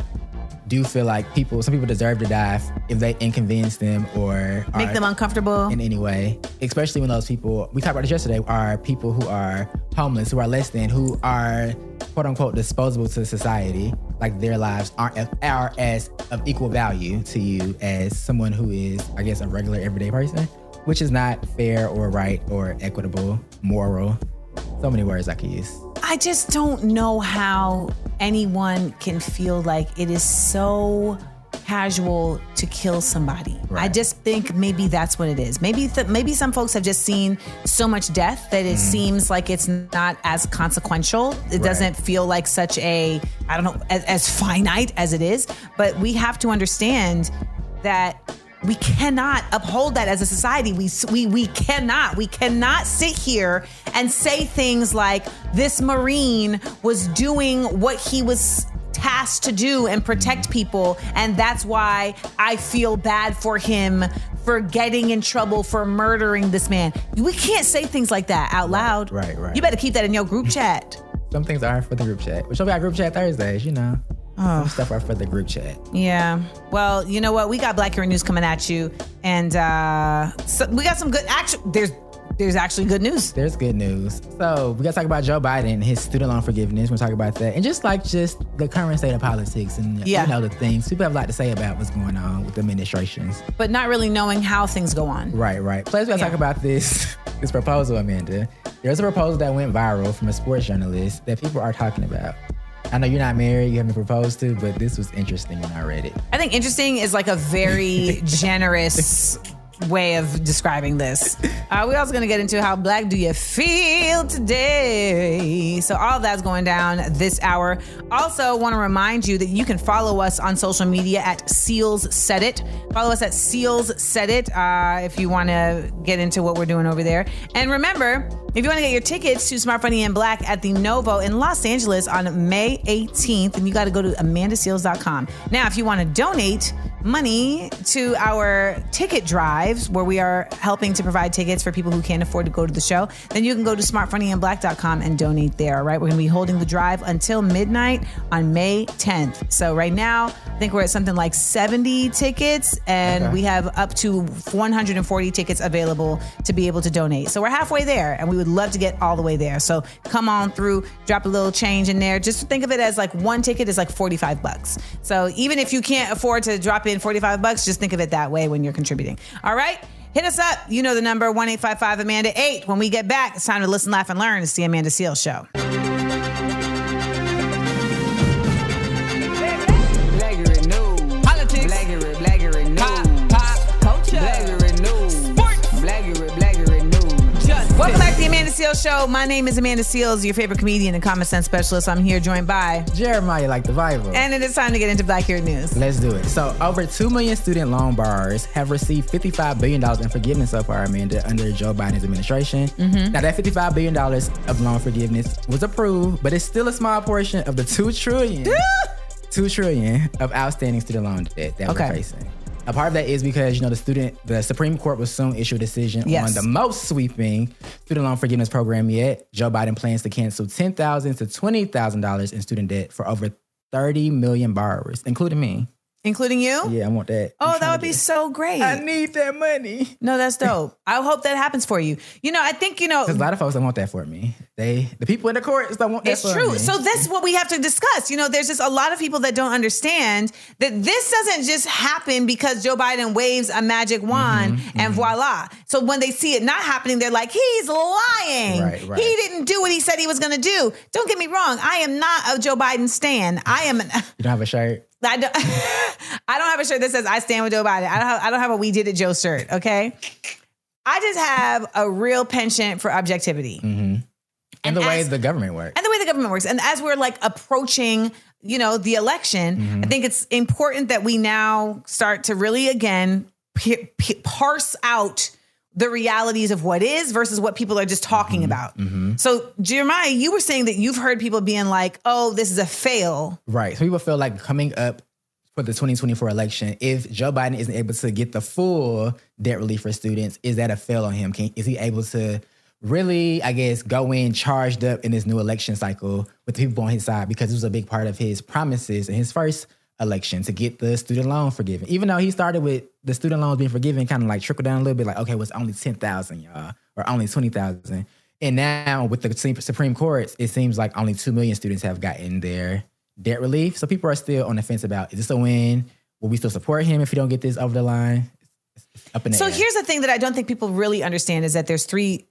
do feel like people. Some people deserve to die if- they inconvenience them or Make them uncomfortable. in any way. Especially when those people we talked about this yesterday are people who are homeless, who are less than, who are quote unquote disposable to society. Like their lives aren't are as of equal value to you as someone who is, I guess, a regular everyday person, which is not fair or right or equitable, moral. So many words I could use. I just don't know how anyone can feel like it is so casual to kill somebody. I just think maybe that's what it is. Maybe th- maybe some folks have just seen so much death that it hmm. seems like it's not as consequential. It doesn't feel like such a I don't know as, as finite as it is. But we have to understand that we cannot uphold that as a society. We we we cannot. We cannot sit here and say things like this marine was doing what he was tasked to do and protect people and that's why I feel bad for him for getting in trouble for murdering this man. We can't say things like that out loud. Right, right. You better keep that in your group chat. Some things are for the group chat. Which we got group chat Thursdays, you know. Some stuff are for the group chat. Yeah. Well, you know what? We got Blackurate News coming at you, and uh so we got some good. Actually, there's there's actually good news. There's good news. So we gotta talk about Joe Biden, his student loan forgiveness. We're gonna talk about that, and just like just the current state of politics, and Yeah. you know the things people have a lot to say about what's going on with the administrations. But not really knowing how things go on. Right, right. Plus, we gotta Yeah. talk about this (laughs) this proposal, Amanda. There's a proposal that went viral from a sports journalist that people are talking about. I know you're not married, you haven't proposed to, but this was interesting when I read it. I think interesting is like a very (laughs) generous way of describing this. Uh, we're also going to get into how black do you feel today. So all that's going down this hour. Also, want to remind you that you can follow us on social media at Seales Said It. Follow us at Seales Said It uh, if you want to get into what we're doing over there. And remember, if you want to get your tickets to Smart Funny and Black at the Novo in Los Angeles on May 18th, then you got to go to amandaseales.com. Now, if you want to donate money to our ticket drives where we are helping to provide tickets for people who can't afford to go to the show, then you can go to smartfunnyandblack.com and donate there. All right. We're going to be holding the drive until midnight on May 10th. So right now, I think we're at something like 70 tickets and Okay. we have up to 140 tickets available to be able to donate. So we're halfway there and we would love to get all the way there. So come on through, drop a little change in there. Just think of it as like one ticket is like 45 bucks. So even if you can't afford to drop in 45 bucks, just think of it that way when you're contributing. All right? Hit us up. You know the number 1 855 Amanda 8. When we get back, it's time to listen, laugh, and learn. It's the Amanda Seales Show. Back to the Amanda Seales Show. My name is Amanda Seales, your favorite comedian and common sense specialist. I'm here joined by, Jeremiah, like the Bible. and it is time to get into Blackurate News. Let's do it. So, over 2 million student loan borrowers have received $55 billion in forgiveness so far, Amanda, under Joe Biden's administration. Mm-hmm. Now, that $55 billion of loan forgiveness was approved, but it's still a small portion of the $2 trillion, (laughs) $2 trillion of outstanding student loan debt that Okay. we're facing. A part of that is because, you know, the student, the Supreme Court will soon issue a decision Yes. on the most sweeping student loan forgiveness program yet. Joe Biden plans to cancel 10,000 to $20,000 in student debt for over 30 million borrowers, including me. Including you? Yeah, I want that. Oh, that would be get- so great. I need that money. no, that's dope. (laughs) I hope that happens for you. You know, I think, you know, Because a lot of folks don't want that for me. They, the people in the courts don't want that It's for true. me. So that's what we have to discuss. You know, there's just a lot of people that don't understand that this doesn't just happen because Joe Biden waves a magic wand Mm-hmm, and voila. So when they see it not happening, they're like, he's lying. Right, right. He didn't do what he said he was going to do. Don't get me wrong. I am not a Joe Biden stan. I am. An, you don't have a shirt. I don't. (laughs) I don't have a shirt that says "I stand with Joe Biden." I don't. Have, I don't have a "We Did It, Joe" shirt. Okay. I just have a real penchant for objectivity. And, the way the government works. and the way the government works. And as we're like approaching, you know, the election, Mm-hmm. I think it's important that we now start to really again p- p- parse out the realities of what is versus what people are just talking mm-hmm. about. Mm-hmm. So, Jeremiah, you were saying that you've heard people being like, oh, this is a fail. Right. So people feel like coming up for the 2024 election, if Joe Biden isn't able to get the full debt relief for students, is that a fail on him? Can, is he able to really, I guess, go in charged up in this new election cycle with the people on his side? Because it was a big part of his promises in his first election to get the student loan forgiven. Even though he started with the student loans being forgiven, kind of like trickle down a little bit, like, okay, well, it's only 10,000, y'all, or only 20,000. And now with the Supreme- Court, it seems like only 2 million students have gotten their debt relief. So people are still on the fence about, is this a win? Will we still support him if he don't get this over the line? Up in the So air. here's the thing that I don't think people really understand is that there's three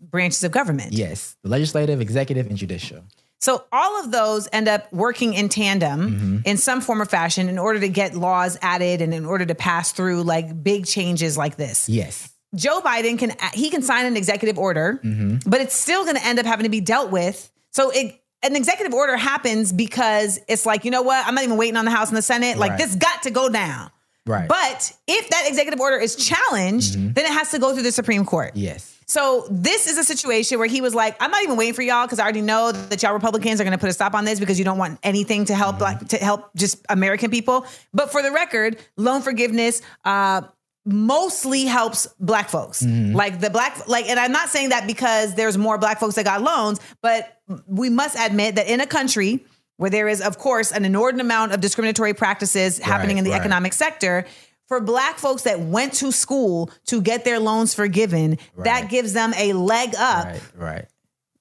branches of government. Yes, the legislative, executive, and judicial. So all of those end up working in tandem Mm-hmm. in some form or fashion in order to get laws added and in order to pass through like big changes like this. Yes. Joe Biden can he can sign an executive order, Mm-hmm. but it's still going to end up having to be dealt with. So it an executive order happens because it's like, you know what? I'm not even waiting on the House and the Senate. Like Right. this got to go down. Right. Mm-hmm. But if that executive order is challenged, then it has to go through the Supreme Court. yes. So this is a situation where he was like, I'm not even waiting for y'all because I already know that y'all Republicans are going to put a stop on this because you don't want anything to help like to help just American people. But for the record, loan forgiveness uh mostly helps black folks. Like the black like and I'm not saying that because there's more black folks that got loans, but we must admit that in a country where there is of course an inordinate amount of discriminatory practices happening in the right. economic sector, for black folks that went to school to get their loans forgiven, that gives them a leg up Right. Right.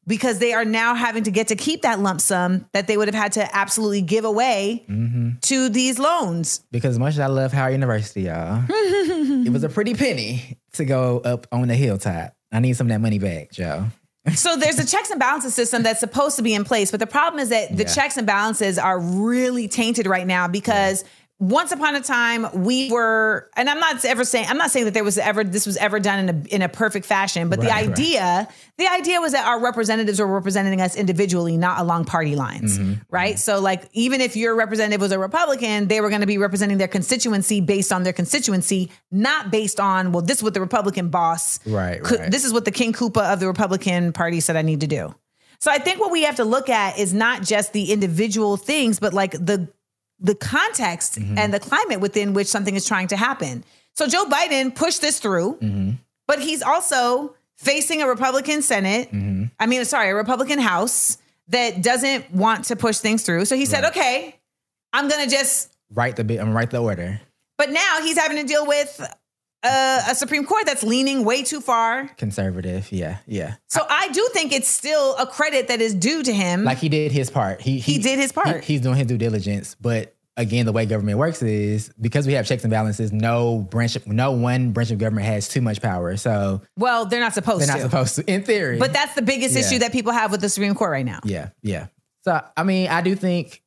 because they are now having to get to keep that lump sum that they would have had to absolutely give away Mm-hmm. to these loans. Because as much as I love Howard University, y'all, (laughs) it was a pretty penny to go up on the hilltop. I need some of that money back, Joe. (laughs) So there's a checks and balances system that's supposed to be in place, but the problem is that the Yeah. checks and balances are really tainted right now because once upon a time we were, and I'm not ever saying I'm not saying that there was ever this was ever done in a in a perfect fashion, but the Right, right. idea the idea was that our representatives were representing us individually, not along party lines, Mm-hmm. right? So like even if your representative was a Republican, they were going to be representing their constituency based on their constituency, not based on well, this is what the Republican boss Right, could- right. this is what the King Koopa of the Republican Party said I need to do. So I think what we have to look at is not just the individual things, but like the the context Mm-hmm. and the climate within which something is trying to happen. So Joe Biden pushed this through, Mm-hmm. but he's also facing a Republican Senate. Mm-hmm. I mean, sorry, a Republican House that doesn't want to push things through. So he said, "Okay, I'm going to just." Write the bit. I'm write the order. But now he's having to deal with a, a Supreme Court that's leaning way too far Conservative. Yeah. Yeah. So I do think it's still a credit that is due to him. Like he did his part. He He did his part. he- he's doing his due diligence, but. Again, the way government works is because we have checks and balances. No branch, of, no one branch of government has too much power. So well, they're not supposed to. they're to. not supposed to, in theory. But that's the biggest Yeah. issue that people have with the Supreme Court right now. yeah, yeah. So I mean, I do think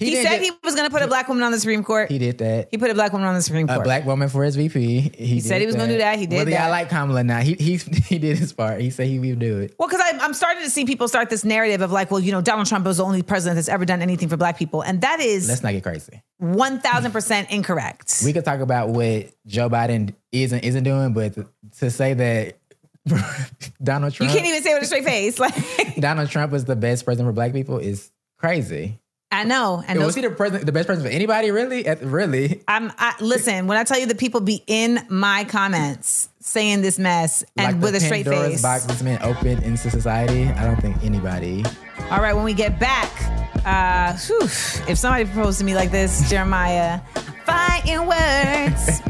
He, didn't said get- he was going to put a black woman on the Supreme Court. he He, did that. He put a black woman on the Supreme Court. a black woman for his VP. He, said he was gonna do that. He did that. Whether I like Kamala now. He he (laughs) he did his part. He said he would do it. well, because I'm starting to see people start this narrative of like, well, you know, Donald Trump was the only president that's ever done anything for black people. And that is Let's not get crazy. 1000% incorrect. We could talk about what Joe Biden is and isn't doing, but to say that (laughs) Donald Trump, you can't even say it with a straight face. (laughs) Like, Donald Trump is the best president for black people is crazy. I know. And was those, he the president, the best president for anybody? Really? Really? I'm, I, listen, when I tell you the people be in my comments saying this mess and like with the a straight Pandora's face. box this man opened into society. I don't think anybody. All right, when we get back, uh, whew, if somebody proposed to me like this, (laughs) Jeremiah, fighting words.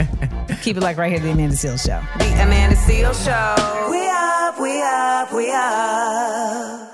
(laughs) Keep it like right here, the Amanda Seales Show. The Amanda Seales Show. We up, we up, we up.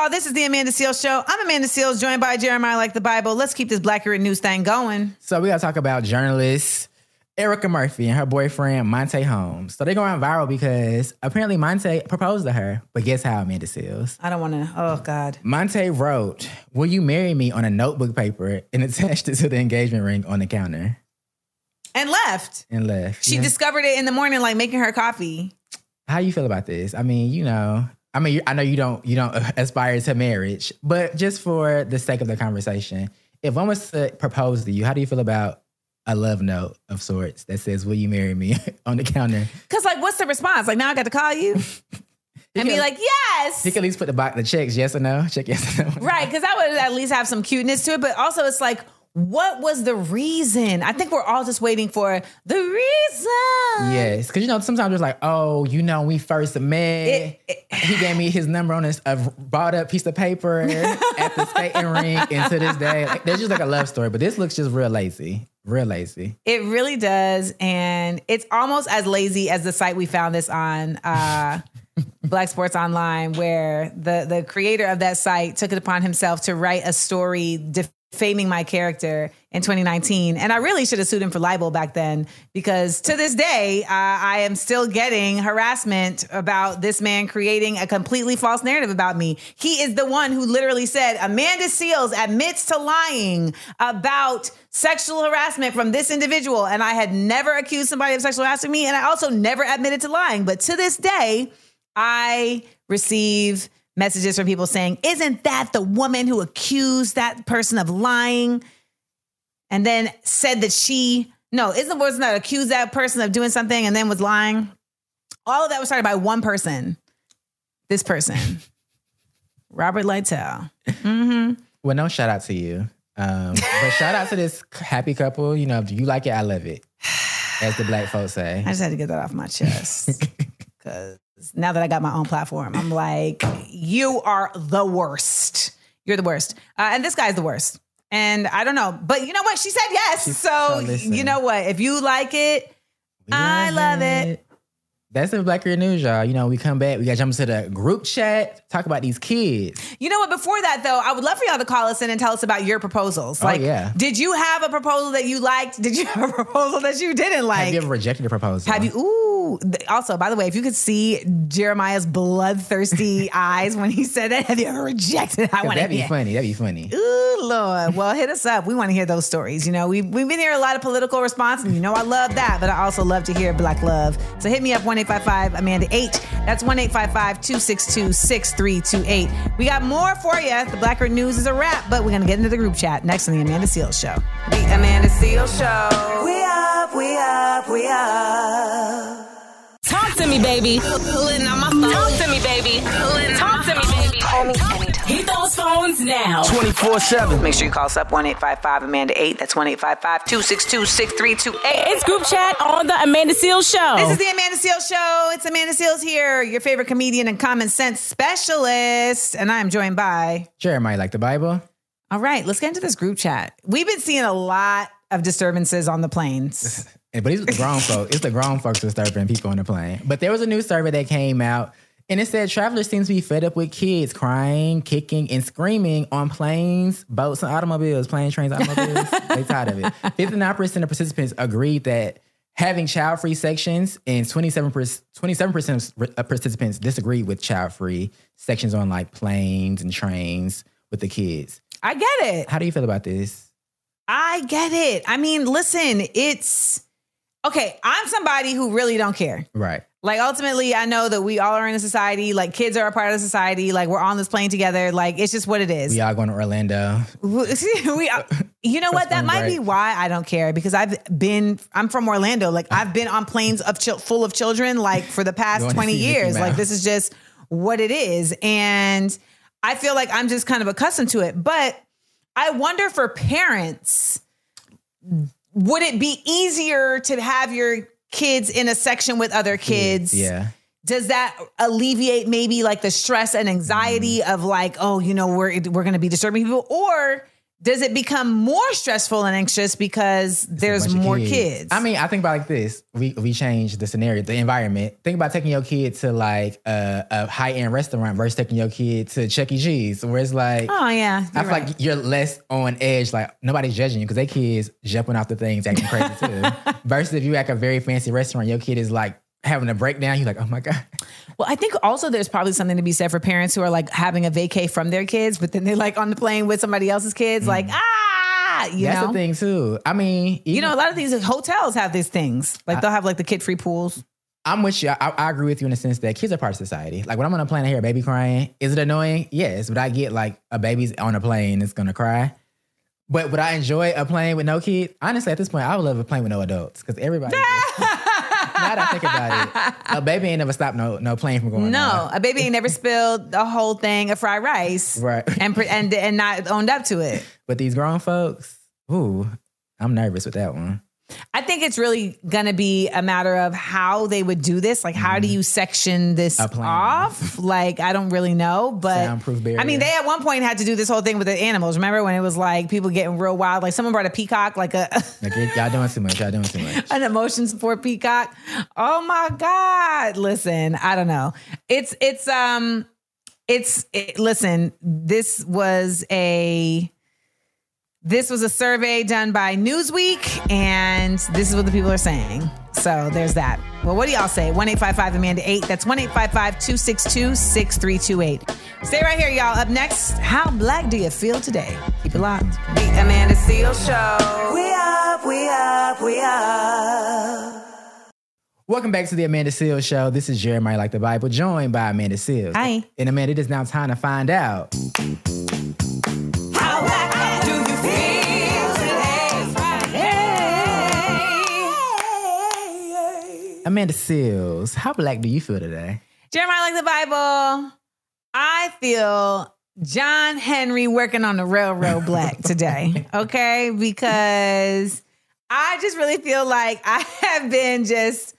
Y'all, this is the Amanda Seales Show. I'm Amanda Seales, joined by Jeremiah Like the Bible. Let's keep this Black News thing going. So we gotta talk about journalists Erica Murphy and her boyfriend Monte Holmes. So they're going viral because apparently Monte proposed to her, but guess how Amanda Seales? I don't want to. Oh God. Monte wrote, "Will you marry me?" on a notebook paper and (laughs) attached it to the engagement ring on the counter And left. and left. She Yeah. discovered it in the morning, like making her coffee. How you feel about this? I mean, you know, I mean, I know you don't you don't (laughs) aspire to marriage, but just for the sake of the conversation, if one was to propose to you, how do you feel about a love note of sorts that says, "Will you marry me?" (laughs) on the counter? Cause like, what's the response? Like now I got to call you (laughs) and be like, yes. You can at least put the box, the checks, yes or no. Check yes or no. Right, because that would at least have some cuteness to it. But also, it's like, what was the reason? I think we're all just waiting for the reason. Yes, because you know sometimes it's like, oh, you know, we first met. he gave me his number on this a bought up piece of paper (laughs) at the skating rink, and to this day, like, there's just like a love story. But this looks just real lazy, real lazy. It really does. And it's almost as lazy as the site we found this on, uh, (laughs) Black Sports Online, where the, the creator of that site took it upon himself to write a story defaming my character in 2019. And I really should have sued him for libel back then because to this day, uh, I am still getting harassment about this man creating a completely false narrative about me. He is the one who literally said, Amanda Seales admits to lying about sexual harassment from this individual. And I had never accused somebody of sexual harassing me. And I also never admitted to lying. But to this day, I receive messages from people saying, Isn't that the woman who accused that person of lying? And then said that she, no, isn't wasn't that accused that person of doing something and then was lying? All of that was started by one person. This person, (laughs) Robert Littal. Mm-hmm. Well, no shout out to you, um, but shout out to this happy couple. You know, do you like it? I love it, as the black folks say. I just had to get that off my chest. (laughs) Because now that I got my own platform, I'm like, you are the worst. You're the worst. Uh, and this guy's the worst. And I don't know. But you know what? She said yes. so, so you know what? If you like it, I love it. That's the Blackurate News, y'all. You know, we come back, we got to jump into the group chat, talk about these kids. You know what? Before that, though, I would love for y'all to call us in and tell us about your proposals. Oh, Like, yeah. did you have a proposal that you liked? Did you (laughs) have a proposal that you didn't like? Have you ever rejected a proposal? Have you? Ooh. Also, by the way, if you could see Jeremiah's bloodthirsty (laughs) eyes when he said that, have you ever rejected? I want to That'd be funny. That'd be funny. Ooh, Lord. Well, hit us up. We want to hear those stories. You know, we, we've been hearing a lot of political response, and you know, I love that, but I also love to hear black love. So hit me up 1 Amanda 8. That's 1 262 6328. We got more for you. The Blackurate News is a wrap, but we're going to get into the group chat next on The Amanda Seales Show. The Amanda Seales Show. We up, we up, we up. Talk to me, baby. Pulling on my phone. Talk to me, baby. Talk to me, baby. Phones now. 24 7. Make sure you call us up 1 Amanda 8. That's 1 262 6328. It's group chat on the Amanda Seales Show. This is the Amanda Seales Show. It's Amanda Seales here, your favorite comedian and common sense specialist. And I'm joined by. Jeremiah, like the Bible? All right, let's get into this group chat. We've been seeing a lot of disturbances on the planes. (laughs) But it's the grown folks. It's the grown folks disturbing people on the plane. But there was a new survey that came out, and it said travelers seem to be fed up with kids crying, kicking, and screaming on planes, boats, and automobiles. Plane, trains, automobiles. (laughs) they tired of it. Fifty-nine percent of participants agreed that having child-free sections, and twenty-seven percent of participants disagreed with child-free sections on like planes and trains with the kids. I get it. How do you feel about this? I get it. I mean, listen, it's okay. I'm somebody who really don't care. Right. Like ultimately, I know that we all are in a society. Like kids are a part of the society. Like we're on this plane together. Like it's just what it is. We all going to Orlando. (laughs) we, you know what? That might be why I don't care because I've been. I'm from Orlando. Like I've been on planes of chil- full of children. Like for the past twenty years. Like this is just what it is, and I feel like I'm just kind of accustomed to it. But I wonder for parents, would it be easier to have your kids in a section with other kids? Yeah. does that alleviate maybe like the stress and anxiety Mm-hmm. of like oh you know we're we're going to be disturbing people or does it become more stressful and anxious because there's more kids? I mean, I think about like this. We we change the scenario, the environment. Think about taking your kid to like a, a high end restaurant versus taking your kid to Chuck E. Cheese, where it's like, oh yeah, I feel right. like you're less on edge. Like nobody's judging you because they kids jumping off the things, acting crazy too. (laughs) versus if you at a very fancy restaurant, your kid is like having a breakdown. You're like, oh my god. Well, I think also there's probably something to be said for parents who are like having a vacay from their kids, but then they're like on the plane with somebody else's kids, like ah, you Mm. That's know. the thing too. I mean, You know, a lot of these hotels have these things. Like they'll have like the kid free pools. I'm with you. I, I agree with you in the sense that kids are part of society. Like when I'm on a plane, I hear a baby crying. Is it annoying? Yes. But I get like a baby's on a plane that's gonna cry. But would I enjoy a plane with no kids? Honestly, at this point, I would love a plane with no adults because everybody. (laughs) now that I think about it, a baby ain't never stopped no no plane from going. No, on. a baby ain't never spilled a whole thing of fried rice, Right. And and and not owned up to it. But these grown folks, ooh, I'm nervous with that one. I think it's really gonna be a matter of how they would do this. Like, how do you section this Mm-hmm. Off? Like, I don't really know, but. I mean, they at one point had to do this whole thing with the animals. Remember when it was like people getting real wild? Like someone brought a peacock, like a (laughs) Like y'all doing too much. Y'all doing too much. an emotion support peacock. Oh my God. Listen, I don't know. It's it's um it's it, listen, this was a this was a survey done by Newsweek, and this is what the people are saying. So there's that. Well, what do y'all say? 1 855 Amanda 8. That's 1 855 262 6328. Stay right here, y'all. Up next, how black do you feel today? Keep it locked. The Amanda Seales Show. We up, we up, we up. Welcome back to the Amanda Seales Show. This is Jeremiah Like the Bible, joined by Amanda Seales. Hi. And Amanda, it is now time to find out. Amanda Seales, how black do you feel today? Jeremiah like the Bible. I feel John Henry working on the railroad black (laughs) today. Okay. Because I just really feel like I have been just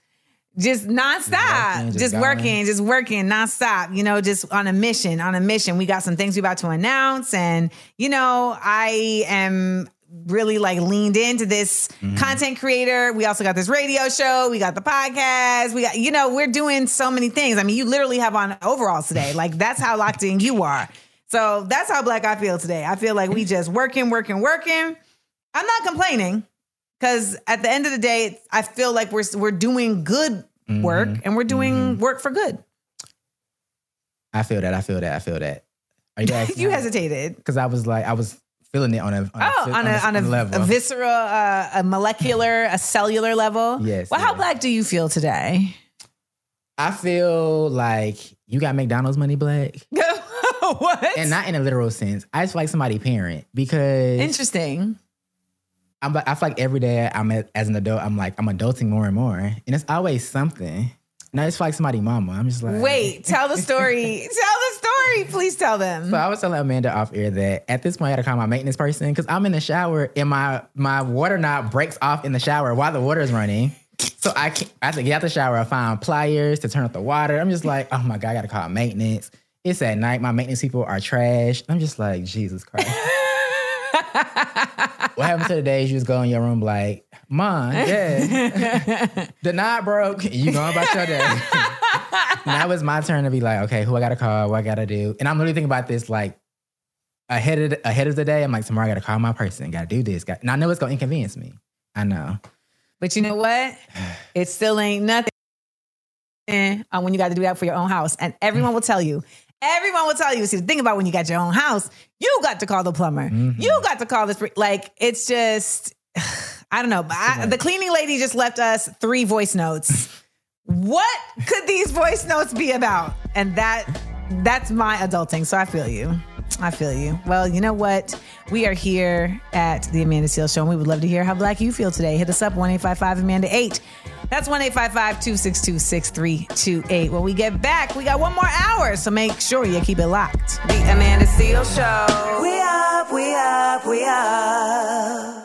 just nonstop, just, just working, just working nonstop, you know, just on a mission, on a mission. We got some things we about to announce. And, you know, I am really like leaned into this mm-hmm. content creator. We also got this radio show. We got the podcast. We got, you know, we're doing so many things. I mean, you literally have on overalls today. (laughs) Like that's how locked in you are. So that's how black I feel today. I feel like we just working, working, working. I'm not complaining because at the end of the day, I feel like we're we're doing good mm-hmm. work and we're doing mm-hmm. work for good. I feel that. I feel that. I feel that. Are you (laughs) you hesitated. Because I was like, I was feeling it on a on Oh, a, on a on a, level. a visceral, uh, a molecular, a cellular level. (laughs) Yes, Well, how black do you feel today? I feel like you got McDonald's money black, (laughs) what? and not in a literal sense. I just feel like somebody parent because Interesting. I'm. I feel like every day I'm a- as an adult, I'm like I'm adulting more and more, and it's always something. And I just feel like somebody mama. I'm just like Wait, tell the story. (laughs) tell the story. Please tell them. So I was telling Amanda off air that at this point I had to call my maintenance person because I'm in the shower and my my water knob breaks off in the shower while the water is running. So I can I have to get out the shower. I find pliers to turn up the water. I'm just like, oh my god, I gotta call maintenance. It's at night. My maintenance people are trash. I'm just like, Jesus Christ. (laughs) what happened to the days you just go in your room like, Mom, yeah, (laughs) the knob broke. You going about your day. (laughs) now it's my turn to be like, okay, who I gotta call? What I gotta do? And I'm really thinking about this like ahead of the, ahead of the day. I'm like, tomorrow I gotta call my person. Gotta do this. Got, and I know it's gonna inconvenience me. I know. But you know what? It still ain't nothing uh, when you got to do that for your own house. And everyone will tell you, everyone will tell you, see, the thing about when you got your own house, you got to call the plumber. Mm-hmm. You got to call this. Like, it's just, (sighs) I don't know. But I, the cleaning lady just left us three voice notes. (laughs) what could these voice notes be about? And that, that's my adulting. So I feel you. I feel you. Well, you know what? We are here at the Amanda Seales Show, and we would love to hear how black you feel today. Hit us up, 1 855 Amanda 8. That's 1 855 262 6328. When we get back, we got one more hour, so make sure you keep it locked. The Amanda Seales Show. We up, we up, we up.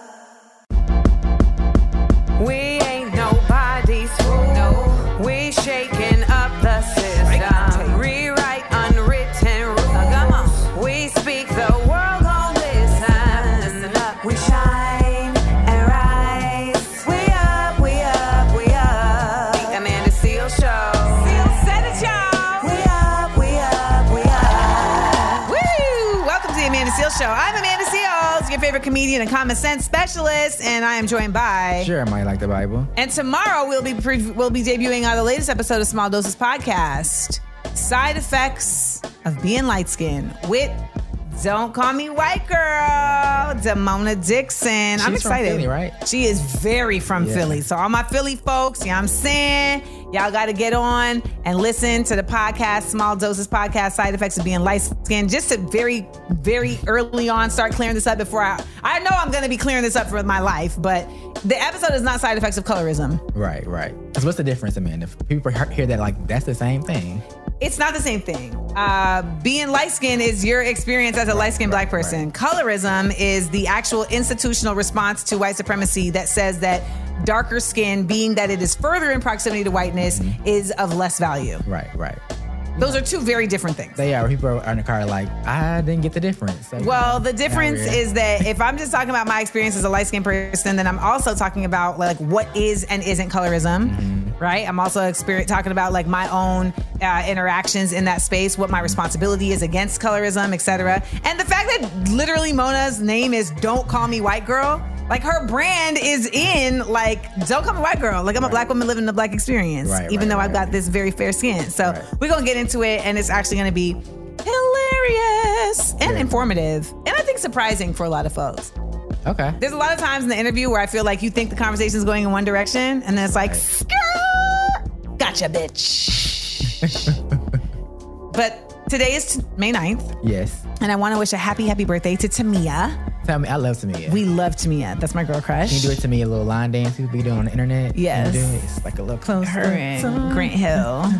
Comedian and common sense specialist, and I am joined by. Sure, I might like the Bible. And tomorrow we'll be pre- we'll be debuting the latest episode of Small Doses Podcast, Side Effects of Being Light Skinned with Don't Call Me White Girl, Demona Dixon. I'm She's from excited. Philly, right? She is very from Yeah. Philly. So all my Philly folks, you know what I'm saying? Y'all got to get on and listen to the podcast, Small Doses Podcast, Side Effects of Being Light Skinned, just to very, very early on start clearing this up before I, I know I'm going to be clearing this up for my life, but the episode is not Side Effects of Colorism. Right, right. Because what's the difference, Amanda? If people hear that, like, that's the same thing. It's not the same thing. Uh, being light skinned is your experience as a light skinned black person. Colorism is the actual institutional response to white supremacy that says that darker skin, being that it is further in proximity to whiteness, is of less value. Right, right. Those are two very different things. They are. People are in the car like, I didn't get the difference. So, Well, the difference is that (laughs) if I'm just talking about my experience as a light skinned person, then I'm also talking about like what is and isn't colorism, right? I'm also experience, talking about like my own uh, interactions in that space, what my responsibility is against colorism, etc. And the fact that literally Mona's name is "Don't Call Me White Girl." Like her brand is in like don't call me white girl. Like I'm a black woman living the black experience, Right, even right, though I've got this very fair skin. So we're gonna get into it, and it's actually gonna be hilarious and informative, and I think surprising for a lot of folks. Okay. There's a lot of times in the interview where I feel like you think the conversation is going in one direction, and then it's like, "Skirt, gotcha, bitch. (laughs) but today is May 9th, Yes. and I want to wish a happy, happy birthday to Tamia. Tell me, I love Tamia. We love Tamia. That's my girl crush. Can you do it to me a little line dance we do on the internet? Yes. do it? It's like a little close. her and Grant Hill.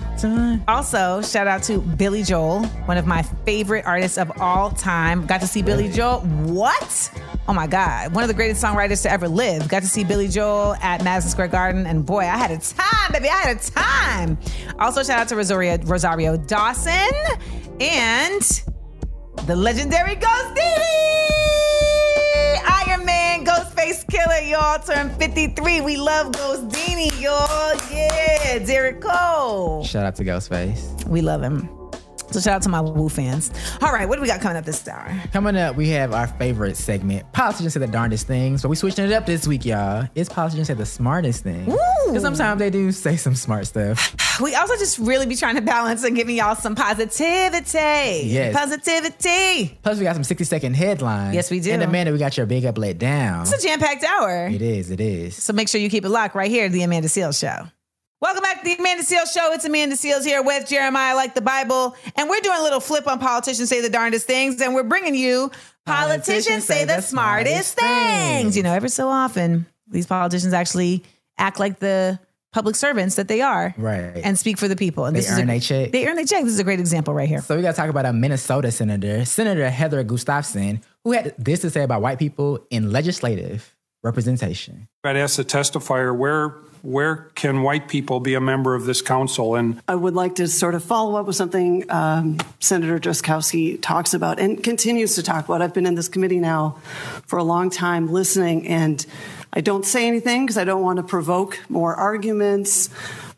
(laughs) Also, shout out to Billy Joel, one of my favorite artists of all time. Got to see Billy Joel. What? Oh my God. One of the greatest songwriters to ever live. Got to see Billy Joel at Madison Square Garden. And boy, I had a time, baby. I had a time. Also, shout out to Rosario, Rosario Dawson and the legendary Ghost Dini. Iron Man, Ghostface Killah, y'all turned 53. We love Ghost Dini, y'all. Yeah, Derek Cole. Shout out to Ghostface. We love him. So shout out to my Wu fans. All right, what do we got coming up this hour? Coming up, we have our favorite segment, Politicians Say the Darndest Things. But we switching it up this week, y'all. It's Politicians Say the Smartest Thing. Because sometimes they do say some smart stuff. (sighs) We also just really be trying to balance and giving y'all some positivity. Yes. Positivity. Plus, we got some 60 second headlines. Yes, we do. And Amanda, we got your big up, let down. It's a jam packed hour. It is, it is. So make sure you keep it locked right here to the Amanda Seales Show. Welcome back to the Amanda Seales Show. It's Amanda Seales here with Jeremiah Like the Bible. And we're doing a little flip on politicians say the darndest things. And we're bringing you politicians say the smartest things. You know, every so often, these politicians actually act like the public servants that they are. Right. And speak for the people. And They this is earn a, their check. They earn their check. This is a great example right here. So we got to talk about a Minnesota senator, Senator Heather Gustafson, who had this to say about white people in legislative representation. I'd ask the testifier where where can white people be a member of this council and I would like to sort of follow up with something um, Senator Drazkowski talks about and continues to talk about. I've been in this committee now for a long time listening, and I don't say anything because I don't want to provoke more arguments.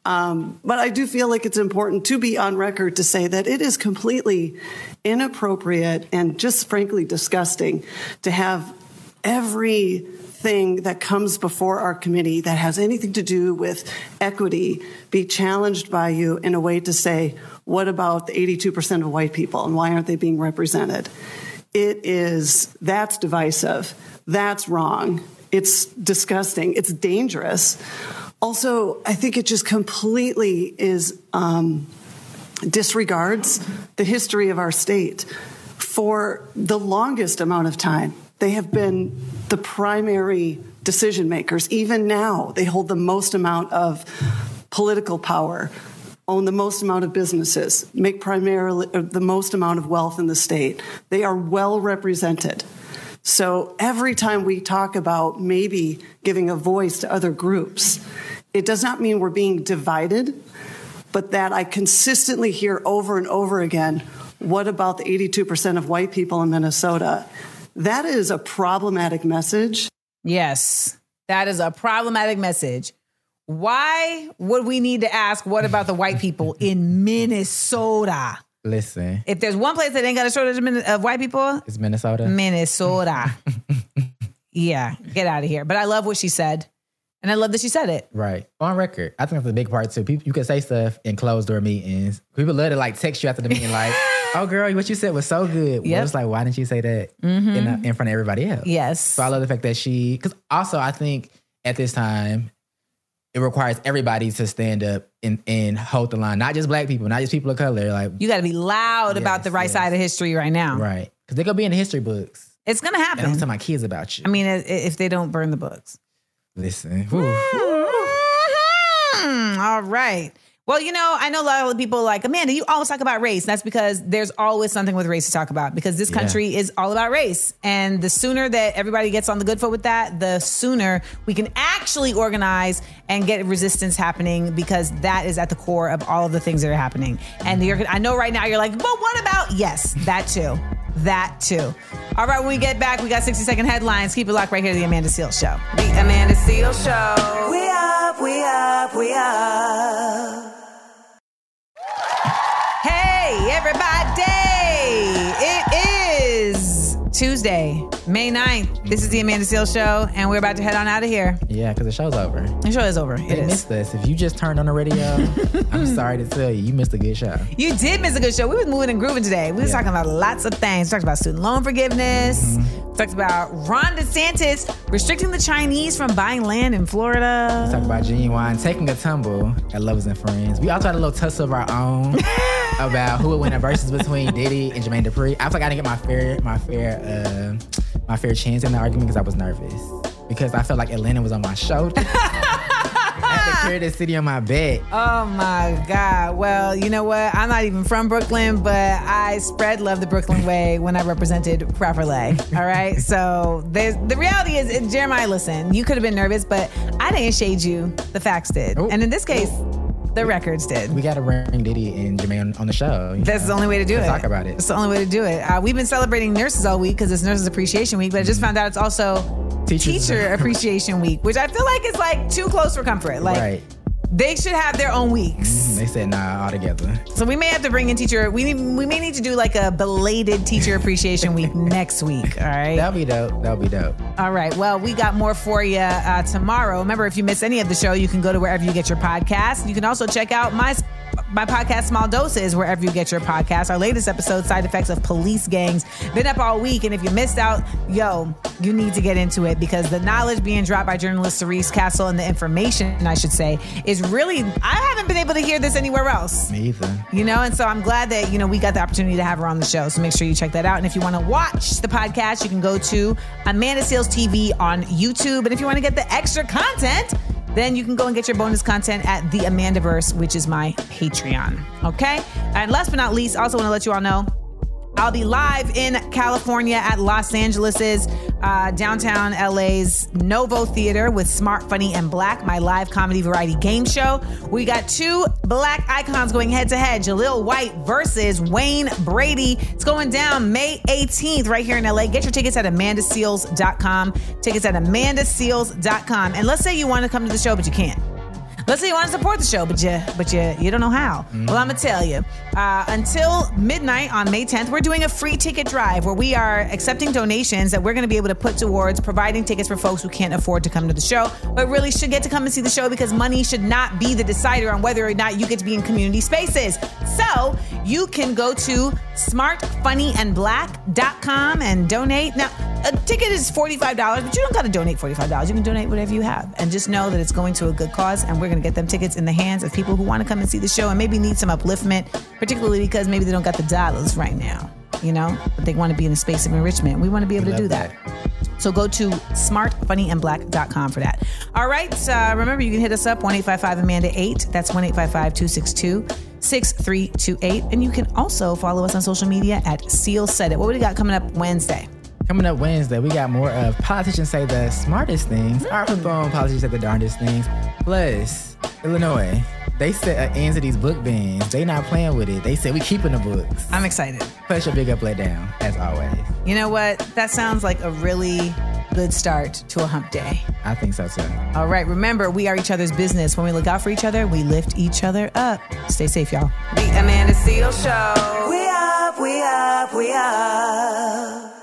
Um, but I do feel like it's important to be on record to say that it is completely inappropriate and just frankly disgusting to have everything that comes before our committee that has anything to do with equity be challenged by you in a way to say, what about the 82% of white people and why aren't they being represented? It is, that's divisive. That's wrong. It's disgusting. It's dangerous. Also, I think it just completely is um, disregards the history of our state. For the longest amount of time, they have been the primary decision makers. Even now, they hold the most amount of political power, own the most amount of businesses, make primarily uh, the most amount of wealth in the state. They are well represented. So every time we talk about maybe giving a voice to other groups, it does not mean we're being divided, but that I consistently hear over and over again what about the 82% of white people in Minnesota? That is a problematic message. Yes, that is a problematic message. Why would we need to ask what about the white people (laughs) in Minnesota? Listen, If there's one place that ain't got a shortage of, white people, it's Minnesota. Minnesota. (laughs) yeah, get out of here. But I love what she said. And I love that she said it. Right. On record. I think that's a big part too. People you can say stuff in closed door meetings. People love to like text you after the meeting, like, (laughs) oh girl, what you said was so good. Well, Yep. it's like, why didn't you say that Mhm. in, uh, in front of everybody else? Yes. So I love the fact that she because also I think at this time it requires everybody to stand up and, and hold the line. Not just black people, not just people of color. Like You got to be loud about the right side of history right now. right. Because they're gonna be in the history books. It's going to And I'm happen. telling my kids about you. I mean, if they don't burn the books. Listen. whew. Hmm, all right. Well, you know, I know a lot of people like, Amanda, you always talk about race. That's because there's always something with race to talk about because this Yeah. country is all about race. And the sooner that everybody gets on the good foot with that, the sooner we can actually organize and get resistance happening because that is at the core of all of the things that are happening. And you're, I know right now you're like, but what about? Yes, that too. That too. All right, when we get back, we got 60 second headlines. Keep it locked right here to the Amanda Seales Show. The Amanda Seal Show. We up, we up, we up. Hey, everybody! It is Tuesday, May 9th. This is the Amanda Seales Show, and we're about to head on out of here. Yeah, because the show's over. The show is over. They It is. missed us. If you just turned on the radio, (laughs) I'm sorry to tell you, you missed a good show. You did miss a good show. We was moving and grooving today. We was Yeah. talking about lots of things. We talked about student loan forgiveness. Mm-hmm. We talked about Ron DeSantis restricting the Chinese from buying land in Florida. Talk about Ginuwine taking a tumble at Lovers and Friends. We also had a little tussle of our own (laughs) about who would win a versus between Diddy and Jermaine Dupri. I feel like I didn't get my fair my fair uh, my fair chance in the argument because I was nervous because I felt like Atlanta was on my shoulder. I had to carry the city on my back. Oh my God. Well, you know what? I'm not even from Brooklyn, but I spread love the Brooklyn way when I represented Properly. All right. (laughs) So there's the reality is, Jeremiah, listen, you could have been nervous, but I didn't shade you. The facts did. And in this case, the records did. We got to bring Diddy and Jermaine on, the show. That's know, the only way to do to it. Talk about it. It's the only way to do it. Uh, we've been celebrating nurses all week because it's Nurses Appreciation Week, but I just found out it's also Teachers- Teacher Appreciation Week, which I feel like is like too close for comfort. Like right. They should have their own weeks. They said nah all together. So we may have to bring in teacher. We we may need to do like a belated Teacher Appreciation Week (laughs) next week. All right. That'll be dope. That'll be dope. All right. Well, we got more for you uh, tomorrow. Remember, if you miss any of the show, you can go to wherever you get your podcast. You can also check out my my podcast, Small Doses, wherever you get your podcast. Our latest episode, Side Effects of Police Gangs, been up all week. And if you missed out, yo, you need to get into it because the knowledge being dropped by journalist Cerise Castle and the information, I should say, is really, I haven't been able to hear this anywhere else. Me either. You know, and so I'm glad that, you know, we got the opportunity to have her on the show. So make sure you check that out. And if you want to watch the podcast, you can go to Amanda Seales TV on YouTube. And if you want to get the extra content, then you can go and get your bonus content at the Amandaverse, which is my Patreon. Okay. And last but not least, I also want to let you all know I'll be live in California at Los Angeles's uh, downtown LA's Novo Theater with Smart, Funny, and Black, my live comedy variety game show. We got two black icons going head to head Jaleel White versus Wayne Brady. It's going down May 18th right here in LA. Get your tickets at amandaseales.com. Tickets at amandaseales.com. And let's say you want to come to the show, but you can't. Let's say you want to support the show, but you but you you don't know how. Well, I'm gonna tell you. Uh, until midnight on May 10th, we're doing a free ticket drive where we are accepting donations that we're gonna be able to put towards providing tickets for folks who can't afford to come to the show, but really should get to come and see the show because money should not be the decider on whether or not you get to be in community spaces. So you can go to smartfunnyandblack.com and donate. Now, a ticket is $45, but you don't got to donate $45. You can donate whatever you have. And just know that it's going to a good cause. And we're going to get them tickets in the hands of people who want to come and see the show and maybe need some upliftment, particularly because maybe they don't got the dollars right now, you know, but they want to be in a space of enrichment. We want to be able to do that. So go to smartfunnyandblack.com for that. All right. Uh, remember, you can hit us up 1 Amanda 8. That's 1 262 6328. And you can also follow us on social media at Seal Said It. What do we got coming up Wednesday? Coming up Wednesday, we got more of politicians say the smartest things. Our Hmm. phone politicians say the darndest things. Plus, Illinois, they set an end to these book bans. They not playing with it. They said we keeping the books. I'm excited. Plus your big up, let down, as always. You know what? That sounds like a really good start to a hump day. I think so too. All right. Remember, we are each other's business. When we look out for each other, we lift each other up. Stay safe, y'all. The Amanda Seal Show. We apoyar.